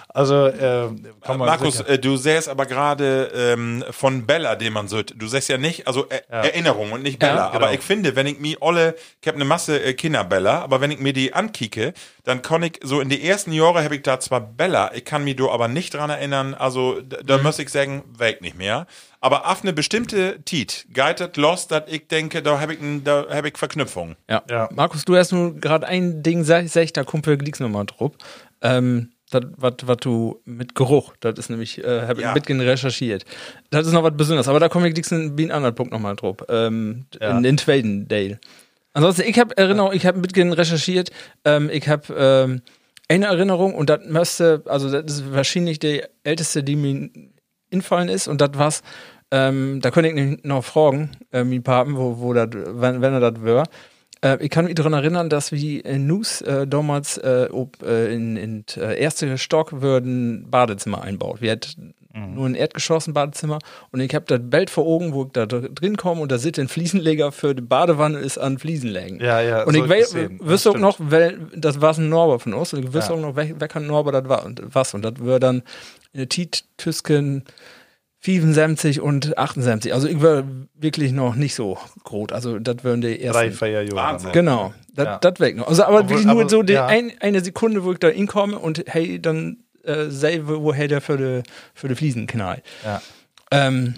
Also, äh, kann man Markus, sicher- äh, du sägst aber gerade ähm, von Bella, den man so, du sagst ja nicht, also äh, Erinnerung und nicht Bella. Ja, Aber genau. ich finde, wenn ich mir alle, ich habe eine Masse äh, Kinderbella, aber wenn ich mir die ankicke, dann kann ich so in die ersten Jahre habe ich da zwar Bella, ich kann mich da aber nicht dran erinnern, also da, Mhm. da muss ich sagen, weg nicht mehr. Aber auf eine bestimmte Tit, geitet lost, dass ich denke, da habe ich, da hab ich Verknüpfung. Ja. Ja. Markus, du hast nur gerade ein Ding, sag, sag ich, da Kumpel liegt's nochmal drauf. Ähm, das, was du mit Geruch, das ist nämlich, äh, habe Ja. ich mitgehen recherchiert. Das ist noch was Besonderes, aber da komme ich wie einen anderen Punkt nochmal drauf. Ähm, Ja. in, in Twadendale. Ansonsten, ich habe Erinnerung, ich habe mitgehen recherchiert, ähm, ich habe ähm, eine Erinnerung und das müsste, also das ist wahrscheinlich die älteste, die mir infallen ist und das war's, ähm, da könnte ich nämlich noch fragen, äh, mein Papen, wo, wo das, wenn, wenn er das wäre. Äh, ich kann mich daran erinnern, dass wir in Nus äh, damals äh, ob, äh, in, in äh, erste Stock würden Badezimmer einbaut. Wir hatten nur ein Erdgeschoss, ein Badezimmer und ich habe das Bild vor Augen, wo ich da dr- drin komme und da sitzt ein Fliesenleger für die Badewanne ist an Fliesenlegen. Ja, ja, Und ich wüsste auch noch, weil, das war ein Norbert von uns und ich wüsste Ja. auch noch, wer, wer kann Norbert das war und was und das wäre dann eine Tiet Tüsken 75 und 78. Also ich war wirklich noch nicht so groß. Also das wären die ersten. drei, vier Jahre. Wahnsinn. Genau, das Ja. das weg noch. Also aber Obwohl- wirklich nur aber- so die ja. ein, eine Sekunde, wo ich da hinkomme und hey, dann äh, wo- woher der für die, für die Fliesen knallt. Ja. Ähm,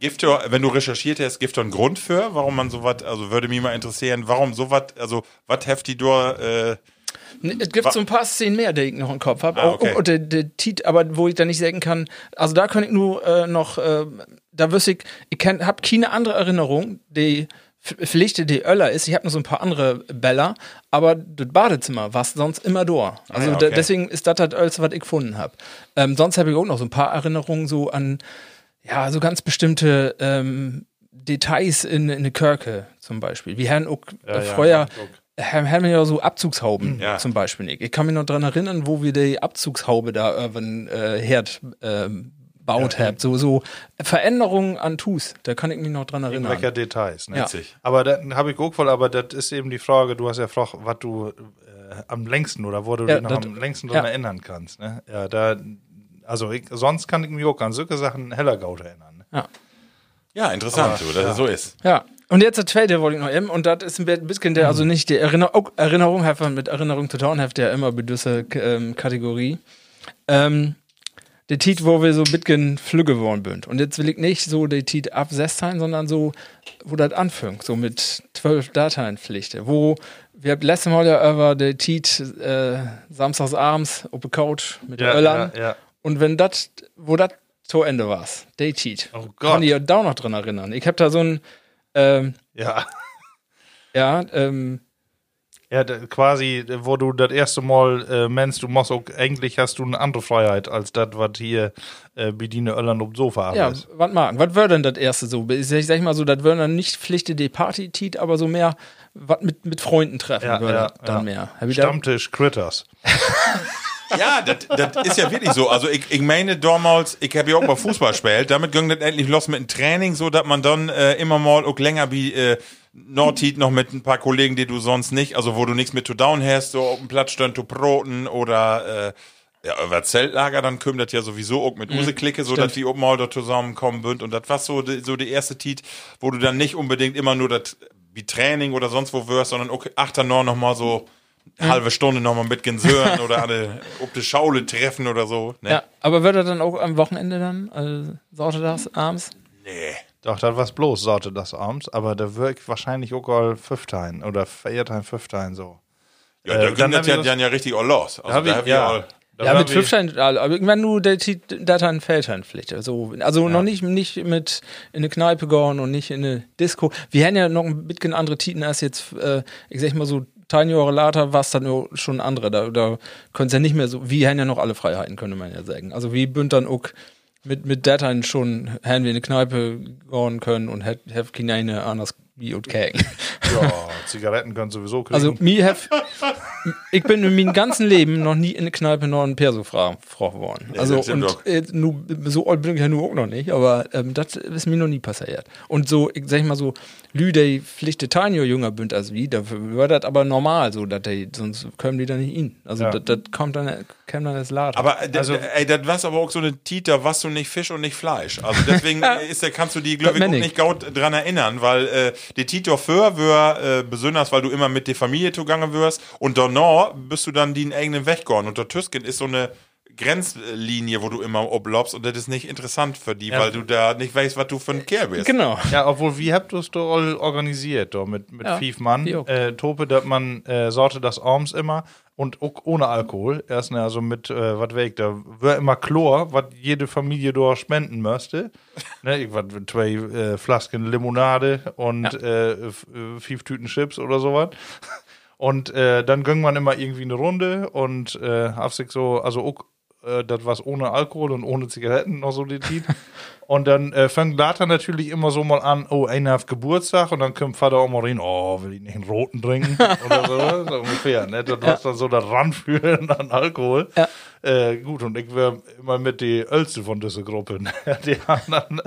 Gibt ja, wenn du recherchiert hast, gibt ja einen Grund für, warum man sowas, also würde mich mal interessieren, warum sowas, also was heft die äh, Es gibt Wa- so ein paar Szenen mehr, die ich noch im Kopf habe. Ah, okay. Und der, der Tit, aber wo ich dann nicht sagen kann, also da kann ich nur äh, noch, äh, da wüsste ich, ich habe keine andere Erinnerung, die vielleicht die Öller ist. Ich habe noch so ein paar andere Bäller, aber das Badezimmer war sonst immer da. Also ja, da, okay. deswegen ist das das alles, was ich gefunden habe. Ähm, sonst habe ich auch noch so ein paar Erinnerungen so an, ja, so ganz bestimmte ähm, Details in, in der Kirche zum Beispiel. Wir haben auch äh, ja, vorher ja, haben wir ja so Abzugshauben Ja. zum Beispiel nicht. Ich kann mich noch dran erinnern, wo wir die Abzugshaube da über den äh, Herd ähm, baut habt. So, so Veränderungen an Tus, da kann ich mich noch dran erinnern. Welcher Details, ne? Ja. Witzig. Aber dann habe ich auch voll, aber das ist eben die Frage, du hast ja gefragt, was du äh, am längsten oder wo du Ja, dich noch am längsten dran ja. erinnern kannst. Ne? Ja, da, also ich, sonst kann ich mich auch an solche Sachen heller Gaut erinnern. Ne? ja, interessant, du, dass es so ist. Ja. Und jetzt der zweite wollte ich noch eben, und das ist ein bisschen der, also nicht die Erinnerung, auch Erinnerung, mit Erinnerung zu tun, ja immer bedüsse ähm, Kategorie. Ähm, der Tit, wo wir so ein bisschen flügge geworden sind. Und jetzt will ich nicht so der Tit ab 16, sondern so, wo das anfängt, so mit 12 Dateienpflichten, wo wir haben letztes Mal ja über der Tit äh, samstags abends auf der Couch mit Ja, Öllern. ja, ja. Und wenn das, wo das zu Ende war, der Tit, Oh Gott. kann ich ja da auch noch dran erinnern. Ich habe da so ein, ähm, Ja. ja, ähm, Ja, quasi, wo du das erste Mal äh, meinst, du machst auch, eigentlich hast du eine andere Freiheit als das, was hier äh, Bediene Öllern dem Sofa ja, was mag, was wäre denn das erste so? Ich sag, mal so, das wäre dann nicht Pflichte die Party-Tit, aber so mehr, was mit, mit Freunden treffen Ja, würde ja, dann ja. mehr. Stammtisch Critters. Ja, das ist ja wirklich so. Also ich, ich meine damals, ich habe ja auch mal Fußball gespielt, damit ging das endlich los mit dem Training, so dass man dann äh, immer mal auch länger wie äh, Nordheat noch mit ein paar Kollegen, die du sonst nicht, also wo du nichts mit to down hast, so auf dem Platz stehen zu broten oder äh, ja, über Zeltlager, dann kümmert das ja sowieso auch mit Use Klicke, so dass die auch mal da zusammenkommen bünd und das war so die, so die erste Tiet, wo du dann nicht unbedingt immer nur das wie Training oder sonst wo wirst, sondern auch achter noch mal so halbe Stunde noch mal mit Gensören oder alle ob die Schaule treffen oder so. Ne? ja, aber würde dann auch am Wochenende dann, also sorte das abends? Nee. Doch, das war bloß, sagte das abends, aber da wirkt wahrscheinlich auch all Fünftein oder Viertein, Fünftein so. Ja, Äh, da dann ging das ja das- dann ja richtig all los. Also hab da ich- hab ich ja. all, Da ja, mit Fünfstein, aber irgendwann nur der Tit- Dateien Feldsteinpflicht. Also, also noch nicht, nicht mit in eine Kneipe gehen und nicht in eine Disco. Wir haben ja noch ein bisschen andere Titen als jetzt, äh, ich sag mal so, zehn Jahre later war es dann schon andere. Da, da können es ja nicht mehr so, wir haben ja noch alle Freiheiten, könnte man ja sagen. Also wie bünd dann auch mit, mit Dateien schon, hätten wir in eine Kneipe gehen können und hätten keine anders wie und kägen. Ja, Zigaretten können sowieso kriegen. Also, mir have, ich bin in meinem ganzen Leben noch nie in eine Kneipe noch einen Perso fragen worden. Also, das stimmt und äh, nu, so alt bin ich ja nur auch noch nicht, aber ähm, das ist mir noch nie passiert. Und so, ich sag mal so, Lüde Pflichte Tanjo jünger bünd als wie, da war das aber normal, so, dass die, sonst können die da nicht in. Also, Ja. das kommt dann, dann das Laden. Aber äh, also, ey, das war aber auch so eine Tita, was du nicht Fisch und nicht Fleisch. Also deswegen ist, der- kannst du die, glaube ich, auch nicht gaut dran erinnern, weil äh, die Tito für wär, äh, besonders, weil du immer mit der Familie zugange wirst und danach bist du dann den eigenen Weg gegangen. Und der Tüsken ist so eine Grenzlinie, wo du immer oblobst und das ist nicht interessant für die, weil du da nicht weißt, was du für ein Kerl bist. genau. Ja, obwohl, wie habt ihr es doch all organisiert, doch, mit, mit Ja, fünf Mann? Äh, Tope, dass man äh, sorte das abends immer und auch ohne Alkohol. Erst, also mit, äh, was weg, da wäre immer Chlor, was jede Familie dort spenden müsste. ne, ich was, zwei äh, Flasken Limonade und äh, f- äh, fünf Tüten Chips oder sowas. Und äh, dann ging man immer irgendwie eine Runde und äh, hab sich so, also auch, äh, das was ohne Alkohol und ohne Zigaretten noch so die Tiet. Und dann äh, fängt Later natürlich immer so mal an, oh, einer hat Geburtstag und dann kommt Vater auch mal rein, oh, will ich nicht einen roten trinken? Oder so, so ungefähr. Ne? Das was dann so das Ranfühlen an Alkohol. Ja. Äh, gut, und ich wäre immer mit die Älteste von dieser Gruppe. Ne? Die anderen.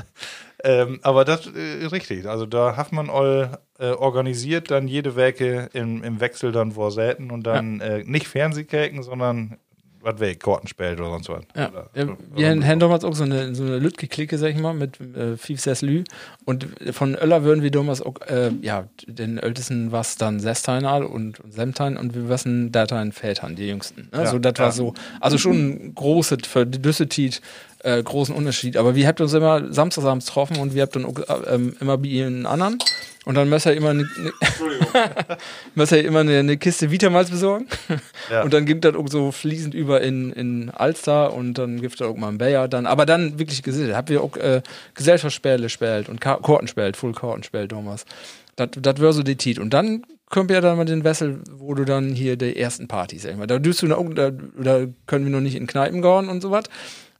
Ähm, aber das äh, richtig. Also da hat man all äh, organisiert dann jede Werke im, im Wechsel dann vor Säten und dann äh, nicht Fernsehkäken, sondern was weg, Kartenspiel oder sonst was. Ja, Oder, ja, oder- wir haben damals auch so eine, so eine Lütke-Clique, sag ich mal, mit äh, Fief Ses Lü. Und von Öller würden wir damals auch, äh, ja, den Ältesten was dann Sesteinal und, und Semtein und wir wissen Datein Vätern, die Jüngsten. Ne? Ja, so, das ja. war so, also schon ein großes, für die Düssetit, äh, großen Unterschied. Aber wir habt uns immer samstagsabends getroffen und wir habt dann äh, ähm, immer bei ihnen anderen. Und dann müsst ihr immer eine, ne, ihr immer eine, eine Kiste Vitamals besorgen. Ja. Und dann gibt das auch so fließend über in, in Alster und dann gibt es auch mal einen Bayer dann. Aber dann wirklich gesehen, habt ihr auch äh, Gesellschaftsspiele gespielt und Ka Karten gespielt, Full Karten gespielt damals. Das das wäre so die Tit. Und dann kommt ja dann mal den Wessel, wo du dann hier die ersten Partys, sag ich mal. Da, du noch, da, da können wir noch nicht in Kneipen gehen und so was.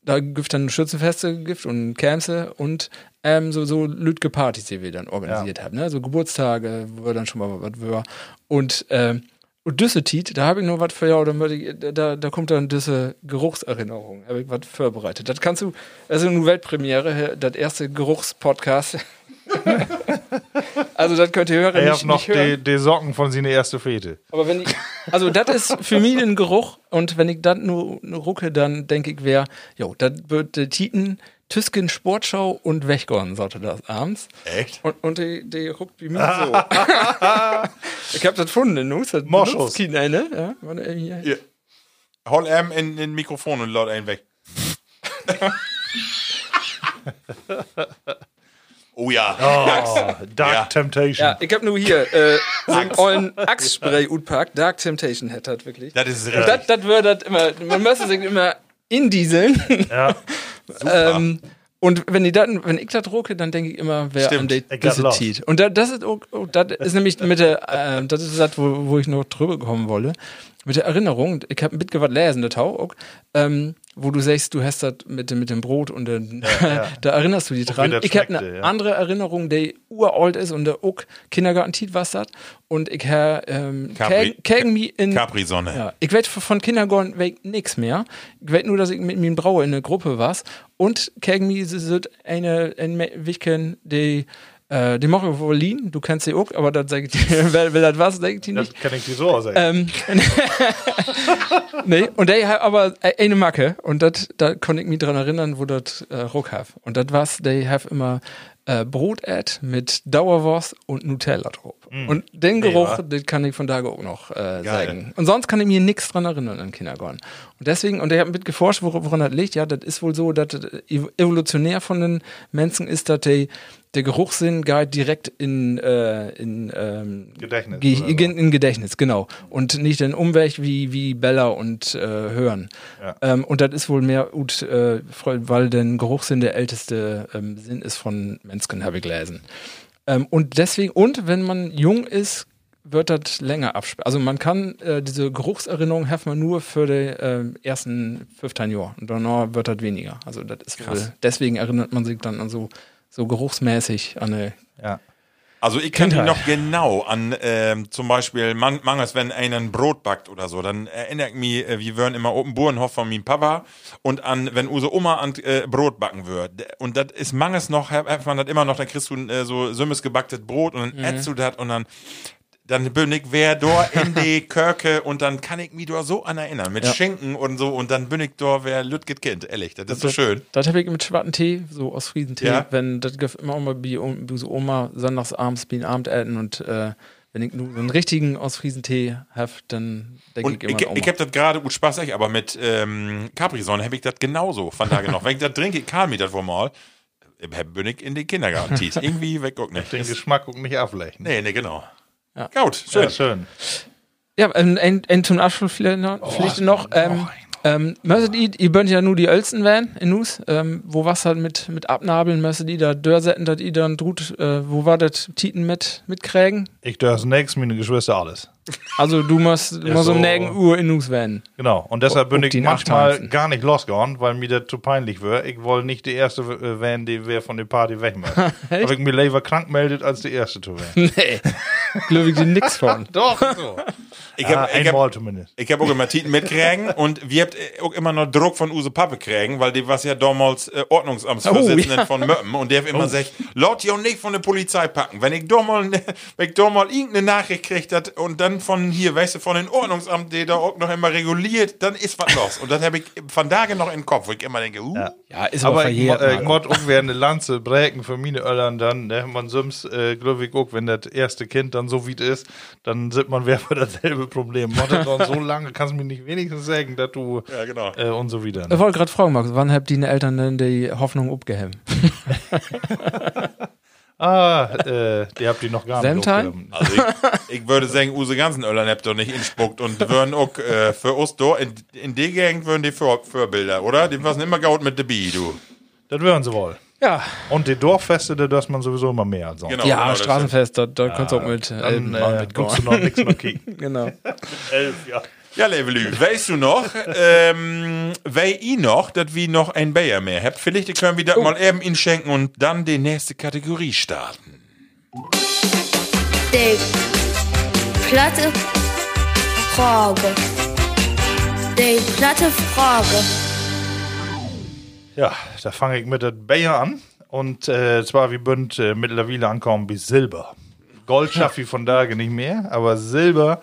Da gibt dann Schützenfeste gibt und Camse und ähm, so, so lütge Partys, die wir dann organisiert haben. Ne? So Geburtstage, wo wir dann schon mal was war. Und, ähm, und Düssetit, da habe ich noch was für ja, ich- da, da kommt dann diese Geruchserinnerung, habe ich was vorbereitet. Das kannst du, also eine Weltpremiere, das erste Geruchspodcast. also das könnt ihr hören, Er nicht, hat noch die, die Socken von seiner ersten Fete. Aber wenn ich, also das ist für mich ein Geruch und wenn ich das nur, rucke, dann denke ich, wer, jo, das wird der Titen Tüsken Sportschau und Wechgorn sollte das abends. Echt? Und, und die, die ruckt wie mir so. ich hab das gefunden, nu, das Moschus. keiner, ne? Ja, warte, äh, hier. Hier. Hol ihm in in Mikrofon und laut einen weg. oh ja. Oh, Dark Ja. Temptation. Ja, ich hab nur hier äh, so einen ollen Axtspray utpackt. Dark Temptation hat das wirklich. Das ist richtig. das, das wird das immer, man müsste sich immer indieseln. Ja. Ähm, und wenn, die dann, wenn ich das drucke, dann denke ich immer, wer Stimmt. hab diese Lust. zieht. Und da, das ist auch, auch, das ist nämlich mit der, äh, das ist das, wo, wo ich noch drüber kommen wolle. Mit der Erinnerung, ich habe mitgewandt lesen, der Tau, auch, ähm, wo du sagst, du hast das mit, dem- mit dem Brot und den, da erinnerst du dich dran. Ich habe eine ja. andere Erinnerung, die uralt ist und der auch Kindergarten was das. Und ich habe ähm, Capri- mich in Capri-Sonne. ja, ich weiß von Kindergarten weg nix mehr. Ich weiß nur, dass ich mit mir Brauer in einer Gruppe war. Und gegen mich sind eine, ein Wichken, die, äh, die machen wir wohl liegen. Du kennst sie auch, aber das sag ich dir, wer, wer das was, sag ich dir Das nicht. kann ich dir so sagen. Ähm, nee, und der hat aber eine Macke und das, da konnte ich mich dran erinnern, wo das äh, Ruck hat. Und das war's, der hat immer äh, Brot ät mit Dauerwurst und Nutella drauf. Und den Geruch, Ja. den kann ich von da auch noch äh, sagen. Und sonst kann ich mir nichts dran erinnern an Kindergarten. Und deswegen, und ich habe mit geforscht, wor- woran das liegt. Ja, das ist wohl so, dass das ev- evolutionär von den Menschen ist, dass die, der Geruchssinn geht direkt in, äh, in ähm, Gedächtnis Ge so. in, Gedächtnis, genau. Und nicht in Umweg wie, wie Bella und äh, Hören. Ja. Ähm, und das ist wohl mehr gut, äh, weil der Geruchssinn der älteste ähm, Sinn ist von Menschen, habe ich gelesen. Ähm, und deswegen, und wenn man jung ist, wird das länger abspielen. Also man kann äh, diese Geruchserinnerung hat man nur für die ähm, ersten 15 Jahre. Und danach wird das weniger. Also das ist wohl, deswegen erinnert man sich dann an so, so geruchsmäßig an eine ja. Also ich kann mich noch genau an ähm, zum Beispiel man, manches, wenn einer ein Brot backt oder so, dann erinnere ich mich, äh, wir würden immer dem Burenhof von meinem Papa und an, wenn unsere Oma an äh, Brot backen würde. Und das ist manches noch, hat hat man das immer noch, dann kriegst du äh, so sümmes gebacktes Brot und dann ätzt du das und dann dann bin ich wer dort in die Kirche und dann kann ich mich dort so an erinnern, mit Schinken und so und dann bin ich dort wer Lütget Kind, ehrlich, das ist so schön. Das habe ich mit schwarzen Tee, so aus Friesentee, Ja. wenn das gibt immer mal bei so Oma sonntags abends bin Abendessen und äh, wenn ich nur so einen richtigen aus Friesentee habe, dann denke ich immer ich, ich Oma. hab das gerade gut Spaß, aber mit ähm, Capri-Sonne habe ich das genauso von da noch. Wenn ich das trinke, ich kann mir das wohl mal, äh, bin ich in den Kindergarten. Irgendwie weg auch nicht. Den Geschmack und nicht ablechen. Nee, nee, genau. Ja. Gut, schön. Ja, schön. Ja, ein, ein, ein zum Abschluss vielleicht noch, vielleicht noch ähm, ähm, möchtet ihr, ihr könnt ja nur die Ölzen werden in Nus, ähm, wo was halt mit, mit Abnabeln, möchtet ihr da Dörrsetten, dass ihr dann drut, äh, wo war das Titen mit, mitkriegen? Ich das nächst meine Geschwister alles. Also du musst, du musst so. um nägen Uhr in Nus werden. Genau. Und deshalb bin ich manchmal gar nicht losgegangen, weil mir das zu peinlich wird. Ich wollte nicht die erste äh, werden, die wer von der Party weg muss. Aber ich mir lieber krank meldet, als die erste zu werden. Nee, glaube ich dir nix von. Doch, so. Ich Ja, hab, ich hab, hab auch immer Titen mitkriegen und wir habt äh, auch immer noch Druck von Use Pappe kriegen, weil die was ja damals äh, Ordnungsamtsvorsitzenden Oh, ja. von Möppen und der hat immer gesagt, laut ihr nicht von der Polizei packen. Wenn ich da mal, ne- wenn ich da mal irgendeine Nachricht kriegt hat und dann von hier, weißt du, von den Ordnungsamt, der da auch noch immer reguliert, dann ist was los. Und das habe ich von Tage noch im Kopf, wo ich immer denke, uh, Ja, ist Aber ich, mo- verjährt. äh, ich Marco. mod auch wer eine Lanze brechen für meine Öllern dann, ne? Man sims, äh, glaube ich auch, wenn das erste Kind dann so weit ist, dann sieht man, wer für dasselbe Problem. Mod dann so lange, kannst du mir nicht wenigstens sagen, dass du, Ja, genau. äh, und so wieder. Ich wollte gerade fragen, Markus, wann habt deine Eltern denn die Hoffnung abgehemmt? Ah, äh, die habt ihr noch gar nicht. Also ich, ich würde sagen, Use ganzen Öllern habt ihr nicht inspuckt und würden auch äh, für uns da, in, in die Gegend würden die Vor Vorbilder, oder? Die waren immer gaut mit der Bi, du. Das wären sie wohl. Ja, Und die Dorffeste, da dass man sowieso immer mehr als sonst. Genau, ja, genau, Straßenfest, da, da kannst du auch mit äh, Dann Elbenbahn äh, mitgehen. guckst du noch nichts mehr kicken. Genau. Elf, ja. Ja, Levelü, weißt du noch, ähm, wer i noch, dass wir noch ein Bayer mehr habt? Vielleicht können wir das mal eben ihn schenken und dann die nächste Kategorie starten. Die platte Frage. Die platte Frage. Ja, da fange ich mit der Bayer an. Und äh, zwar, wir bünd äh, mittlerweile ankommen bis Silber. Gold schaffe ich von da nicht mehr, aber Silber.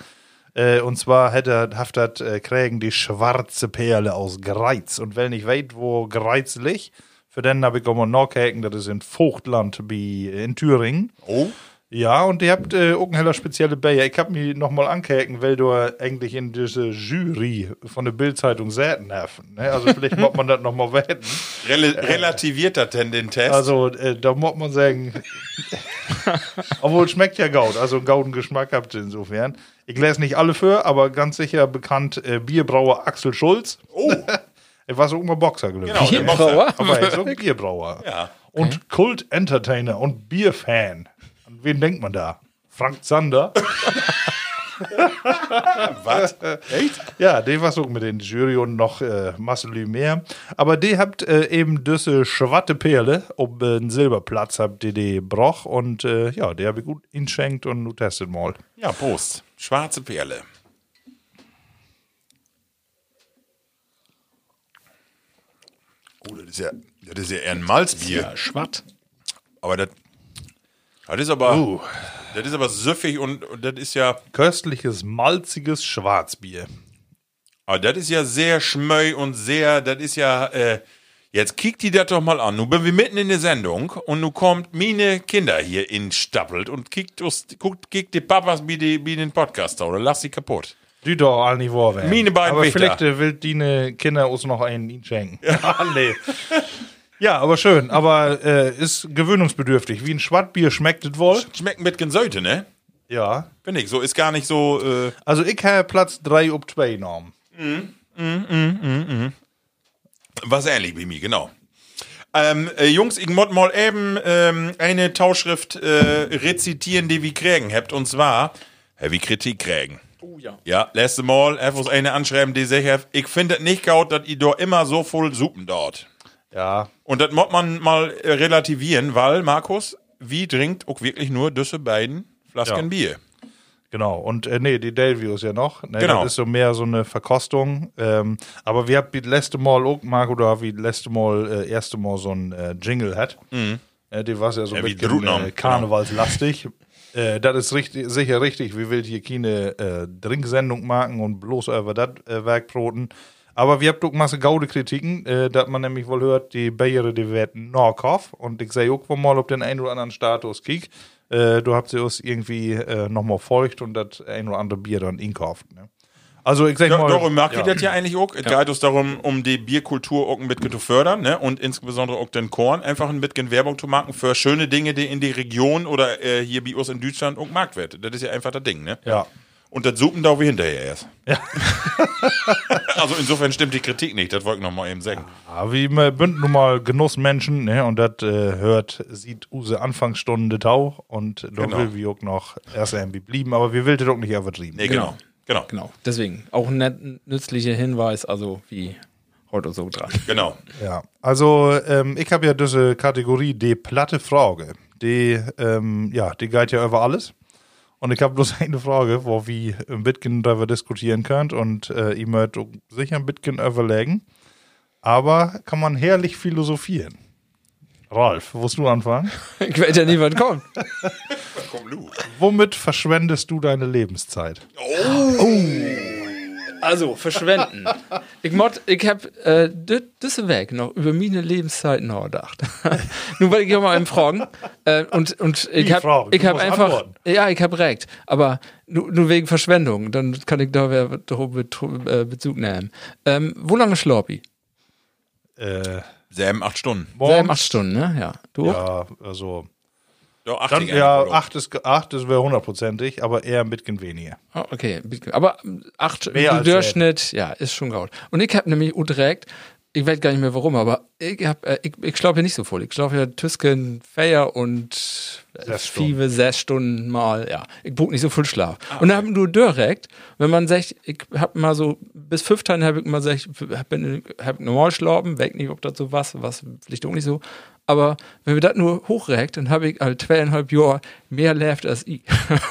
Äh, und zwar hätte haftet äh, kriegen die schwarze Perle aus Greiz. Und wenn ich weiß, wo Greiz liegt, für den habe ich auch mal nachgehakt, das ist in Vogtland bei, in Thüringen. Oh? Ja, und ihr habt äh, auch eine heller spezielle Bayer. Ich hab mich nochmal angehakt, weil du eigentlich in diese Jury von der Bildzeitung säten hast. Ne? Also vielleicht muss man das nochmal wetten. Rel relativiert das denn den Test? Also äh, da muss man sagen, obwohl es schmeckt ja Gaut, also einen gauden Geschmack habt ihr insofern. Ich lese nicht alle für, aber ganz sicher bekannt äh, Bierbrauer Axel Schulz. oh, Er war so immer Boxer, glaube ich. genau. Bierbrauer? Aber er ist so ein Bierbrauer. Ja. Und Kult-Entertainer und Bierfan. Wen denkt man da? Frank Zander. Was? Echt? Ja, der war so mit die Jury und noch äh, Marcel mehr. Aber die habt äh, eben diese schwatte Perle ob äh, einen Silberplatz habt ihr die broch und äh, ja, der habe ich gut inschenkt und nu testet mal. Ja, Prost. Schwarze Perle. Oh, das ist ja, das ist ja eher ein Malzbier. Schwatt. Aber das, das ist aber, Uh. das ist aber süffig und, und das ist ja, Köstliches, malziges Schwarzbier. aber das ist ja sehr schmöi und sehr, das ist ja, äh, jetzt kickt die das doch mal an. Nun bin wir mitten in der Sendung und nun kommt meine Kinder hier in Stappelt und kickt, guckt, kickt die Papas wie, die, wie den Podcaster oder lass sie kaputt. Die doch all nicht wahr werden. Meine beiden Aber Wichter. vielleicht äh, will die Kinder uns noch einen schenken. Ja, nee. Ja, aber schön. Aber äh, ist gewöhnungsbedürftig. Wie ein Schwattbier schmeckt es wohl. Schmeckt mit Säute, ne? Ja. Finde ich, so ist gar nicht so, äh, Also ich habe Platz 3 ob 2 genommen. Was ähnlich wie mir, genau. Ähm, äh, Jungs, ich muss mal eben ähm, eine Tauschschrift äh, rezitieren, die wir kriegen habt. Und zwar, wie Kritik kriegen. Oh ja. Ja, letzte Mal einfach eine anschreiben, die sagt, ich finde es nicht gaut, dass ihr da immer so voll Suppen dort. Ja. Und das muss man mal äh, relativieren, weil, Markus, wie trinkt auch wirklich nur diese beiden Flasken Ja. Bier. Genau, und äh, nee, die Delvius ja noch. Ne, Genau. Das ist so mehr so eine Verkostung. Ähm, aber wir haben das letzte Mal auch, Marco, da wir das letzte Mal, äh, erste Mal so ein äh, Jingle hat. Äh, die war ja so Ja, ein wie bisschen äh, karnevalslastig. äh, das ist richtig, sicher richtig. Wir will hier keine äh, Trinksendung machen und bloß über das äh, Werk broten. Aber wir haben doch Masse gaude Kritiken, äh, dass man nämlich wohl hört, die Bayer, die werden Norkoff. Und ich sehe auch mal, ob den einen oder anderen Status kick. Äh, du habt sie uns irgendwie äh, nochmal feucht und das ein oder andere Bier dann inkauft. Ne? Also ich sag Ja, mal. darum mag ja. ich das ja eigentlich auch. Es geht uns darum, um die Bierkultur auch ein bisschen zu fördern, ne? Und insbesondere auch den Korn einfach ein bisschen Werbung zu machen für schöne Dinge, die in die Region oder äh, hier bei uns in Deutschland auch gemacht wird. Das ist ja einfach das Ding, ne? Ja. Und das suchen da wir hinterher erst. also insofern stimmt die Kritik nicht, das wollte ich noch mal eben sagen. Ja, wie wir bünd nun mal Genussmenschen, ne? Und das äh, hört, sieht use Anfangsstunden de Tau und da Genau. will wir auch noch erst irgendwie blieben, aber wir will das auch nicht übertrieben. Nee, genau. Genau. Genau. Deswegen auch ein nützlicher Hinweis, also wie heute so dran. Genau. Ja, also ähm, ich habe ja diese Kategorie die platte Frage. Die, ähm, ja, die geht ja über alles. Und ich habe bloß eine Frage, wo wir ein bisschen darüber diskutieren könnt und äh, ihr mögt sicher ein bisschen überlegen. Aber kann man herrlich philosophieren. Ralf, wirst du anfangen? ich weiß ja nie, was kommt. Komm, Lu. Womit verschwendest du deine Lebenszeit? Also, verschwenden. ich mod, ich hab äh, das weg noch über meine Lebenszeit nachgedacht. Nun wollte ich auch mal einen fragen. Äh, und, und ich Wie hab, fragen? ich hab einfach, antworten. ja, ich hab recht. Aber nur, nur wegen Verschwendung, dann kann ich da Betru- äh, Bezug nehmen. Ähm, wo lange schlapp ich? Äh, Sieben, acht Stunden. Morgens? acht Stunden, ne? Ja. Du? Ja, also. Ja, acht Dann, ich ja, eigentlich, acht ist, acht ist wäre hundertprozentig, aber eher ein bisschen weniger. Ah, okay, aber ähm, acht Mehr im Durchschnitt, ja, ist schon gut. Und ich hab nämlich direkt, ich weiß gar nicht mehr warum, aber ich hab, äh, ich, ich schlafe ja nicht so voll. Ich schlafe ja Tüsken, Feier und Stunden. Five, sechs Stunden mal, ja. Ich buch nicht so viel Schlaf. Und dann haben du direkt, wenn man sagt, ich hab mal so, bis fünf Tage hab ich mal gesagt, hab, hab normal schlafen, weg nicht, ob das so was, was vielleicht auch nicht so. Aber wenn wir das nur hochregt, dann habe ich halt zweieinhalb Jahre mehr lebt als ich.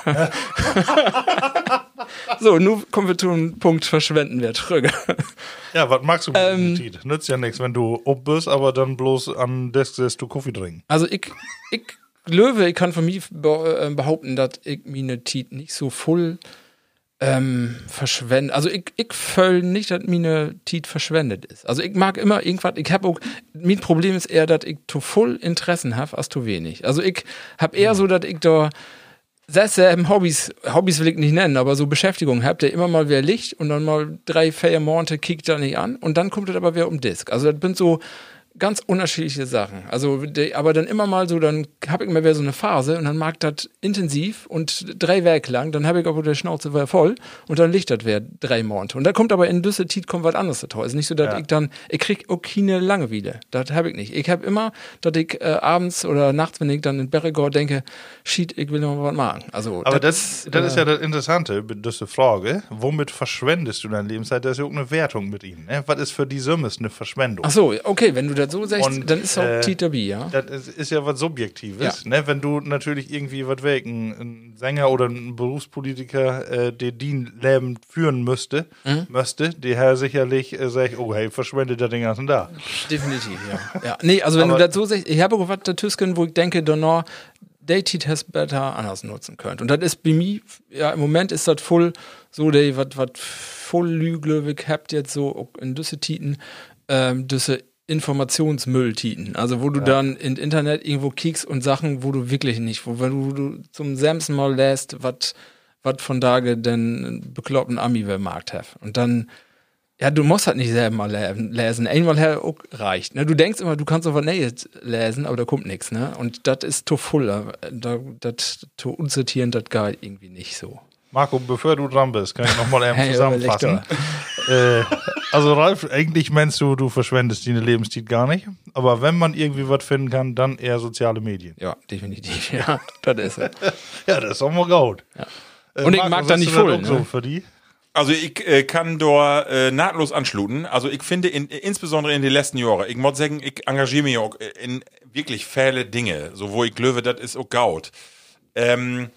so, nun kommen wir zu einem Punkt, verschwenden wir Trüge. Ja, was magst du mit Ähm, Tiet? Nützt ja nichts, wenn du ob bist, aber dann bloß an Desk sitzt du Kaffee trinken. Also ich, ich Löwe, ich kann von mir äh, behaupten, dass ich meine Tiet nicht so voll ähm, verschwende. Also ich, ich fühl nicht, dass meine Tiet verschwendet ist. Also ich mag immer irgendwas, ich habe auch, mein Problem ist eher, dass ich zu voll Interessen habe, als zu wenig. Also ich habe eher so, dass ich da selbst ähm, Hobbys, Hobbys will ich nicht nennen, aber so Beschäftigung habt ihr immer mal wer Licht und dann mal drei, vier Monate kickt da nicht an und dann kommt das aber wieder um Disk. Also das sind so ganz unterschiedliche Sachen. Also, die, aber dann immer mal so, dann habe ich immer wieder so eine Phase und dann mag das intensiv und drei Werke lang, dann habe ich aber der Schnauze wieder voll und dann liegt das wieder drei Monate. Und da kommt aber in Düsseldorf kommt was anderes dazu. Es ist nicht so, dass Ja. ich dann, ich krieg auch keine Langeweile. Das habe ich nicht. Ich habe immer, dass ich äh, abends oder nachts, wenn ich dann in Berregor denke, shit, ich will noch mal was machen. Also, Aber das, das ist ja das Interessante, diese Frage. Womit verschwendest du deine Lebenszeit? Das ist ja auch eine Wertung mit ihnen. Ne? Was ist für die Summes eine Verschwendung? Ach so, okay, wenn du das so sagst, Und, dann ist auch äh, Tita B, ja. Das ist, ja was Subjektives, Ja. ne? Wenn du natürlich irgendwie was weg, ein, Sänger oder ein Berufspolitiker, äh, der den Leben führen müsste, Mhm. müsste, der Herr sicherlich äh, sagt, oh hey, verschwendet der den ganzen da. Definitiv, ja. ja. Nee, also wenn Aber- du das so sagst, ich habe auch was da Tüsken, wo ich denke, Donner, Dated has better anders nutzen könnt. Und das ist bei mir, ja, im Moment ist das voll so, der, was, voll Lüglöwig habt jetzt so in düsse Titen, ähm, düsse Informationsmülltiten. Also wo du dann im Internet irgendwo kiekst und Sachen, wo du wirklich nicht, wo wenn du, du zum Samson mal lässt, was was von Tage den bekloppten Ami wer Markt hat. Und dann ja, du musst halt nicht selber mal lesen. Einmal her auch reicht. Ne? Du denkst immer, du kannst auf Neues lesen, aber da kommt nichts. Ne? Und das ist zu voll. Da, das zu unsortieren, das geht irgendwie nicht so. Marco, bevor du dran bist, kann ich nochmal eben Hey, zusammenfassen. äh, also Ralf, eigentlich meinst du, du verschwendest deine Lebenszeit gar nicht. Aber wenn man irgendwie was finden kann, dann eher soziale Medien. Ja, definitiv. Ja, das ist es. Ja, das ist auch mal gut. Und ich mag da nicht voll, ne? So für die? Also ich äh, kann da äh, nahtlos anschluten. Also ich finde in, insbesondere in den letzten Jahren, ich muss sagen, ich engagiere mich auch in wirklich viele Dinge, so wo ich glaube, das ist auch Gaut. Ähm,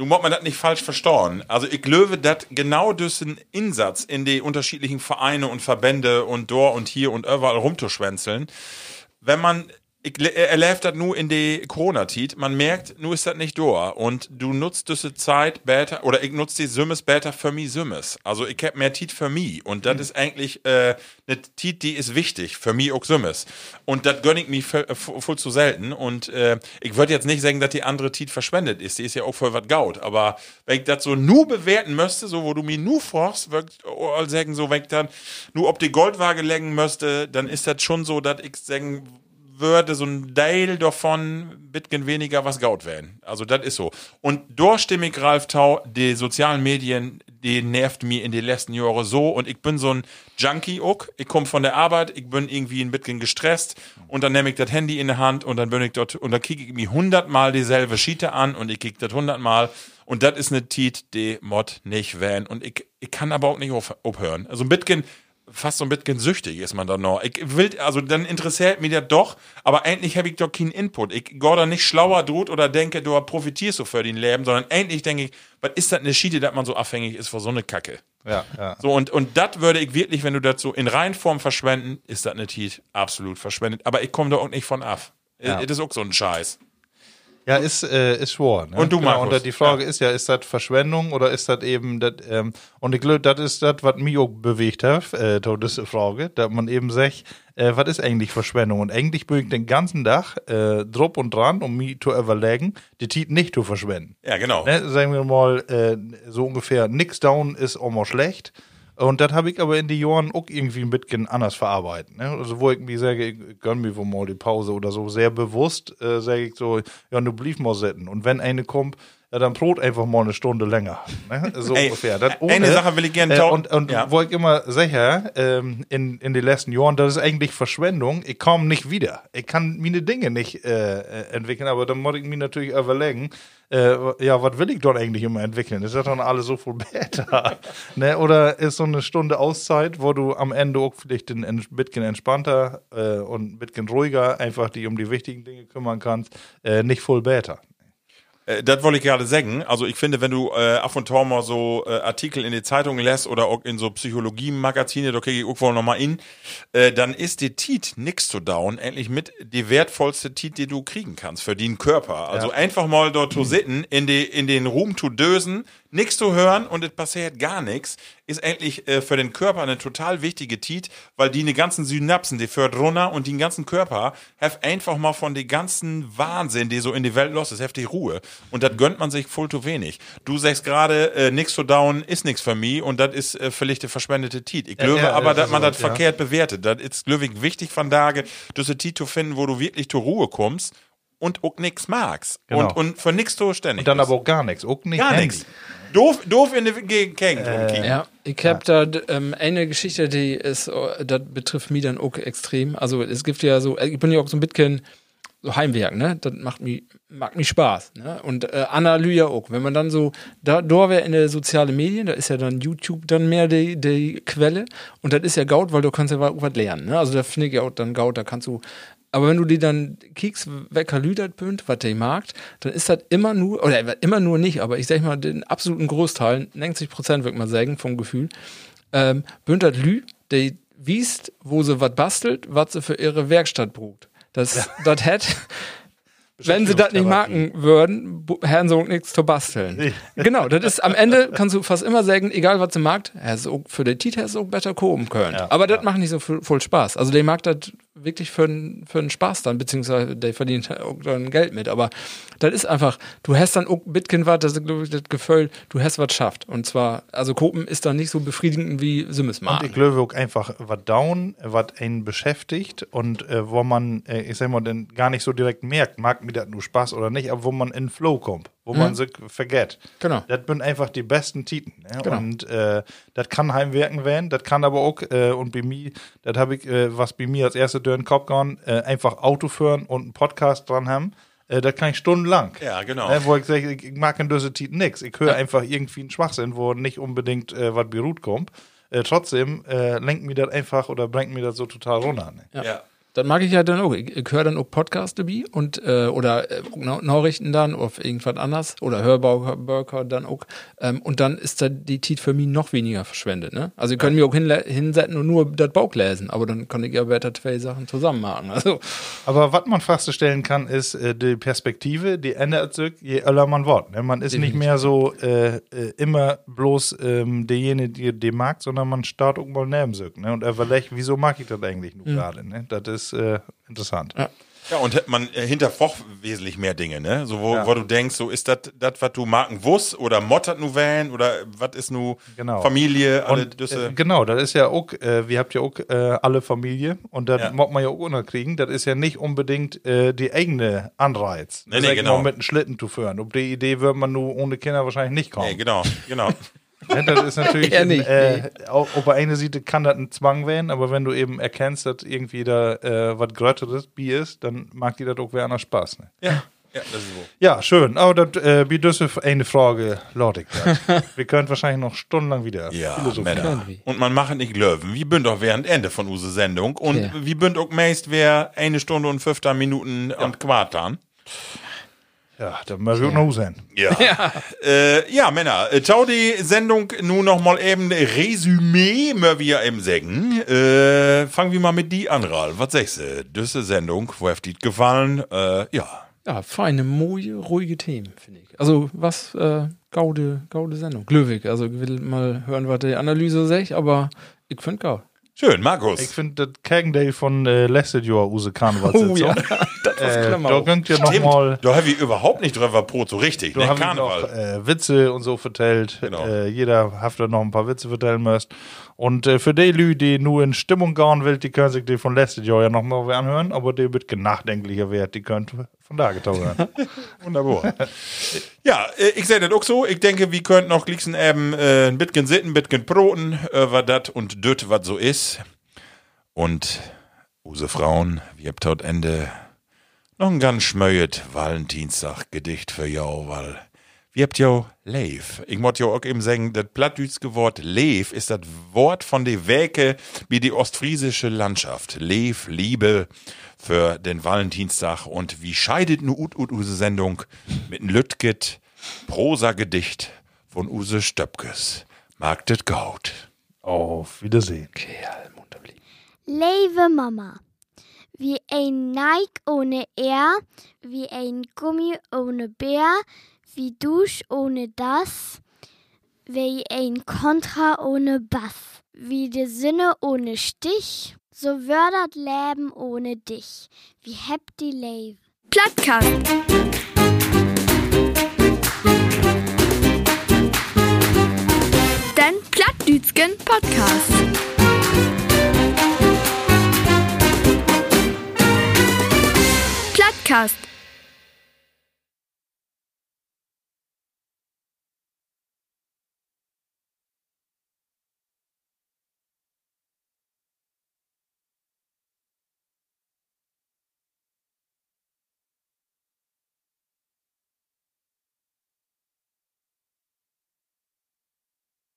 nun muss man das nicht falsch verstehen. Also ich glaube, dass genau diesen Insatz in die unterschiedlichen Vereine und Verbände und dort und hier und überall rumzuschwänzeln, wenn man ich er erlebt das nur in die Corona-Zeit. Man merkt, nur ist das nicht da. Und du nutzt diese Zeit besser, oder ich nutze die Sümmes besser für mich Sümmes. Also ich hab mehr Zeit für mich. Und das ist eigentlich äh, eine Zeit, die ist wichtig. Für mich auch Sümmes. Und das gönn ich mir voll, voll zu selten. Und äh, ich würde jetzt nicht sagen, dass die andere Zeit verschwendet ist. Die ist ja auch voll was gaut. Aber wenn ich das so nur bewerten müsste, so wo du mir nur forst, würd ich sagen, so wenn ich dann nur ob die Goldwaage legen müsste, dann ist das schon so, dass ich sagen würde so ein Teil davon bisschen weniger was gaut werden. Also das ist so. Und durch stimme ich Ralf Tau, die sozialen Medien, die nervt mir in den letzten Jahren so und ich bin so ein Junkie auch. Ich komme von der Arbeit, ich bin irgendwie ein bisschen gestresst und dann nehme ich das Handy in die Hand und dann bin ich dort und dann kicke ich mir hundertmal dieselbe Schiete an und ich kicke das hundertmal und das ist eine Tiet, die Mod nicht werden und ich, ich kann aber auch nicht auf, aufhören. Also ein bisschen fast so ein bisschen süchtig ist man dann noch. Ich will, also dann interessiert mich das doch, aber endlich habe ich doch keinen Input. Ich gehe da nicht schlauer droht oder denke, du profitierst so für den Leben, sondern endlich denke ich, was ist das eine Schiede, dass man so abhängig ist von so eine Kacke. Ja, ja. So, und, und das würde ich wirklich, wenn du das so in Reinform verschwenden, ist das eine Tiet absolut verschwendet. Aber ich komme da auch nicht von ab. Ja. Das ist auch so ein Scheiß. Ja, ist, äh, ist schwer. Ne? Und du, genau, Markus? Und die Frage ist ja, ist das Verschwendung oder ist das eben, das, ähm, und ich glaube, das ist das, was mich auch bewegt hat, äh, diese Frage, dass man eben sagt, äh, was ist eigentlich Verschwendung? Und eigentlich bin ich den ganzen Tag äh, drupp und dran, um mich zu überlegen, die Tiet nicht zu verschwenden. Ja, genau. Ne? Sagen wir mal, äh, so ungefähr, nix down ist auch mal schlecht. Und das habe ich aber in die Jahren auch irgendwie ein bisschen anders verarbeitet. Ne? Also wo ich mir sage, gönn mir wohl mal die Pause oder so, sehr bewusst äh, sage ich so, ja, du blieb mal sitzen. Und wenn eine kommt, ja, dann brot einfach mal eine Stunde länger. Ne? So Ey, ungefähr. Das eine Sache will ich gerne äh, tau- Und, und Ja. wo ich immer sicher, ähm, in, in den letzten Jahren, das ist eigentlich Verschwendung. Ich komme nicht wieder. Ich kann meine Dinge nicht äh, äh, entwickeln, aber dann muss ich mir natürlich überlegen, äh, ja, was will ich dort eigentlich immer entwickeln? Ist das dann alles so viel besser? ne? Oder ist so eine Stunde Auszeit, wo du am Ende auch vielleicht ein bisschen entspannter äh, und ein bisschen ruhiger einfach die um die wichtigen Dinge kümmern kannst, äh, nicht voll besser. Äh, das wollte ich gerade sagen. Also ich finde, wenn du äh, ab und zu mal so äh, Artikel in die Zeitung lässt oder auch in so Psychologie-Magazine, da kriege ich irgendwo noch mal in, äh, dann ist die Tiet nix zu down endlich mit die wertvollste Tiet, die du kriegen kannst für den Körper. Also einfach mal dort zu sitzen, in, die, in den Ruhm zu dösen, nichts zu hören und es passiert gar nichts, ist endlich äh, für den Körper eine total wichtige Tiet, weil die ne ganzen Synapsen, die führt runter und den ganzen Körper have einfach mal von den ganzen Wahnsinn, die so in die Welt los ist, heftig Ruhe. Und das gönnt man sich voll zu wenig. Du sagst gerade, äh, nix zu down ist nix für mich und das ist äh, vielleicht eine verschwendete Tiet. Ich glaube ja, aber, dass also, man das ja. verkehrt bewertet. Das ist, glaube ich, wichtig von Tage, diese Tiet zu finden, wo du wirklich zur Ruhe kommst und auch nix magst. Genau. Und, und für nix zu ständig Und dann bist. aber auch gar nichts. Auch nicht Gar nichts. Doof, doof in die Gegend Gegend Äh. Ja, ich hab da d- ähm, eine Geschichte, die ist, äh, das betrifft mich dann auch extrem. Also es gibt ja so, ich bin ja auch so ein bisschen so Heimwerk, ne? Das macht mich, macht mich Spaß, ne? Und äh, Analyse auch. Wenn man dann so, da, da wäre in der sozialen Medien, da ist ja dann YouTube dann mehr die, die Quelle und das ist ja Gaut, weil du kannst ja auch was lernen, ne? Also da finde ich ja auch dann Gaut, da kannst du aber wenn du die dann kiekst, welcher Lüdert bünd, was der mag, dann ist das immer nur, oder immer nur nicht, aber ich sag mal, den absoluten Großteil, 90 Prozent würde ich mal sagen, vom Gefühl, ähm, bünd das Lü, der wiest, wo sie was bastelt, was sie für ihre Werkstatt brucht. Das, das hätt, wenn sie das nicht machen würden, hätten sie auch nichts zu basteln. genau, das ist am Ende kannst du fast immer sagen, egal was sie mag, für den Titel hätte es auch besser kommen können. Aber das macht nicht so viel, voll Spaß. Also der mag das wirklich für, für einen Spaß dann, beziehungsweise der verdient auch dann Geld mit. Aber das ist einfach, du hast dann auch Bitcoin was, das ist glaube ich das Gefühl, du hast was schafft. Und zwar, also Kopen ist dann nicht so befriedigend wie Simmes Und ich glaube auch einfach, was down, was einen beschäftigt und äh, wo man, äh, ich sag mal, dann gar nicht so direkt merkt, mag mir das nur Spaß oder nicht, aber wo man in Flow kommt, wo man sich vergeht. Genau. Das sind einfach die besten Titen. Ne? Genau. Und äh, das kann Heimwerken werden, das kann aber auch, äh, und bei mir, das habe ich, äh, was bei mir als erste durch den Kopf gegangen, äh, einfach Auto führen und einen Podcast dran haben. Äh, das kann ich stundenlang. Ja, genau. Ne, wo ich sage, ich, mag in dieser Zeit nix. Ich höre einfach irgendwie einen Schwachsinn, wo nicht unbedingt äh, was beruht kommt. Äh, trotzdem äh, lenkt mir das einfach oder bringt mir das so total runter. Ne? ja. Das mag ich ja dann auch. Ich, ich höre dann auch Podcasts dabei und äh, oder äh, Na- Nachrichten dann auf irgendwas anderes oder Hörbauker dann auch. Ähm, und dann ist da die Zeit für mich noch weniger verschwendet. Ne? Also ich kann mir auch hinsetzen und nur das Bauch lesen, aber dann kann ich ja weiter zwei Sachen zusammen machen. Also Aber was man feststellen kann, ist äh, die Perspektive, die ändert sich, je öller man wird. Ne? Man ist nicht mehr so äh, äh, immer bloß ähm, derjenige, der mag, sondern man startet auch mal neben sich. Ne? Und überlegt, wieso mag ich das eigentlich nur gerade? Ne? Das ist äh, interessant. Ja. Ja, und man äh, hinterfrocht wesentlich mehr Dinge, ne? So, wo, Ja. wo du denkst, so ist das, das, was du Marken wuss oder mottert nu oder was ist nu Genau. Familie, alle Und, Düsse. äh, genau, das ist ja auch, äh, wir habt ja auch äh, alle Familie und das Ja. muss man ja auch unterkriegen. Das ist ja nicht unbedingt äh, die eigene Anreiz. Nee, nee, genau. mit einem Schlitten zu führen. Ob die Idee wird man nur ohne Kinder wahrscheinlich nicht kommen. Nee, genau, genau. Ja, das ist natürlich, Eher ein, nicht, äh, auf, auf der einen Seite kann das ein Zwang werden, aber wenn du eben erkennst, dass irgendwie da äh, was Grötteres Bier ist, dann mag dir das auch wer anders Spaß. Ne? ja, ja, das ist so. Ja, schön. Aber das äh, eine Frage, Lordig. Wir können wahrscheinlich noch stundenlang wieder Ja, philosophieren. Männer. Und man macht nicht Löwen. Wie bünd auch während Ende von use Sendung. Und Ja. wie bünd auch meist wer eine Stunde und 15 Minuten und Quartan. Ja, da müssen wir auch noch sein. Ja. Ja, äh, ja Männer, äh, tau die Sendung nun noch mal eben Resümee, mehr wir eben sagen. Äh, fangen wir mal mit die an, Ralf. Was sagst du? Düsse Sendung, wo hat die gefallen? Äh, ja. ja, feine, moje, ruhige Themen, finde ich. Also was, äh, gaude, gaude Sendung. Glöwig, also ich will mal hören, was die Analyse sagt, aber ich finde geil. Schön, Markus. Ich finde das Keggendale von äh, letztes Jahr Use Karneval Oh ja, das war's äh. Da könnt ihr noch Stimmt, mal da habe ich überhaupt nicht drüber Brot so richtig. Da Ne? haben Karneval. noch äh, Witze und so vertellt. Genau. Äh, jeder hat da noch ein paar Witze vertellen müsst. Und äh, für die Leute, die nur in Stimmung gehen will, die können sich die von letztes Jahr ja noch mal anhören, aber die wird nachdenklicher wert, die könnt von da getan. Wunderbar. ja, äh, ich sehe das auch so. Ich denke, wir könnten noch gleich eben äh, ein bisschen sitten, ein bisschen broten, äh, was und döt, was so ist. Und use Frauen, wir habt dort Ende noch ein ganz schmöet Valentinstag-Gedicht für jou, weil wir habt jo Leif. Ich muss jo auch eben sagen, das plattdütske Wort Leif ist das Wort von de Wäke wie die ostfriesische Landschaft. Leif, Liebe für den Valentinstag und wie scheidet nu ut ut use Sendung mit n Lütget Prosa-Gedicht von Use Stöpkes. Magdet Gaut. Auf Wiedersehen. Kerl, munter blieb. Lieve Mama. Wie ein Nike ohne R, wie ein Gummi ohne Bär, wie Dusch ohne das, wie ein Kontra ohne Bass, wie die Sinne ohne Stich, so wördert Leben ohne dich, wie habt die Plattkast. Dein Plattdütschen Podcast. Plattkast.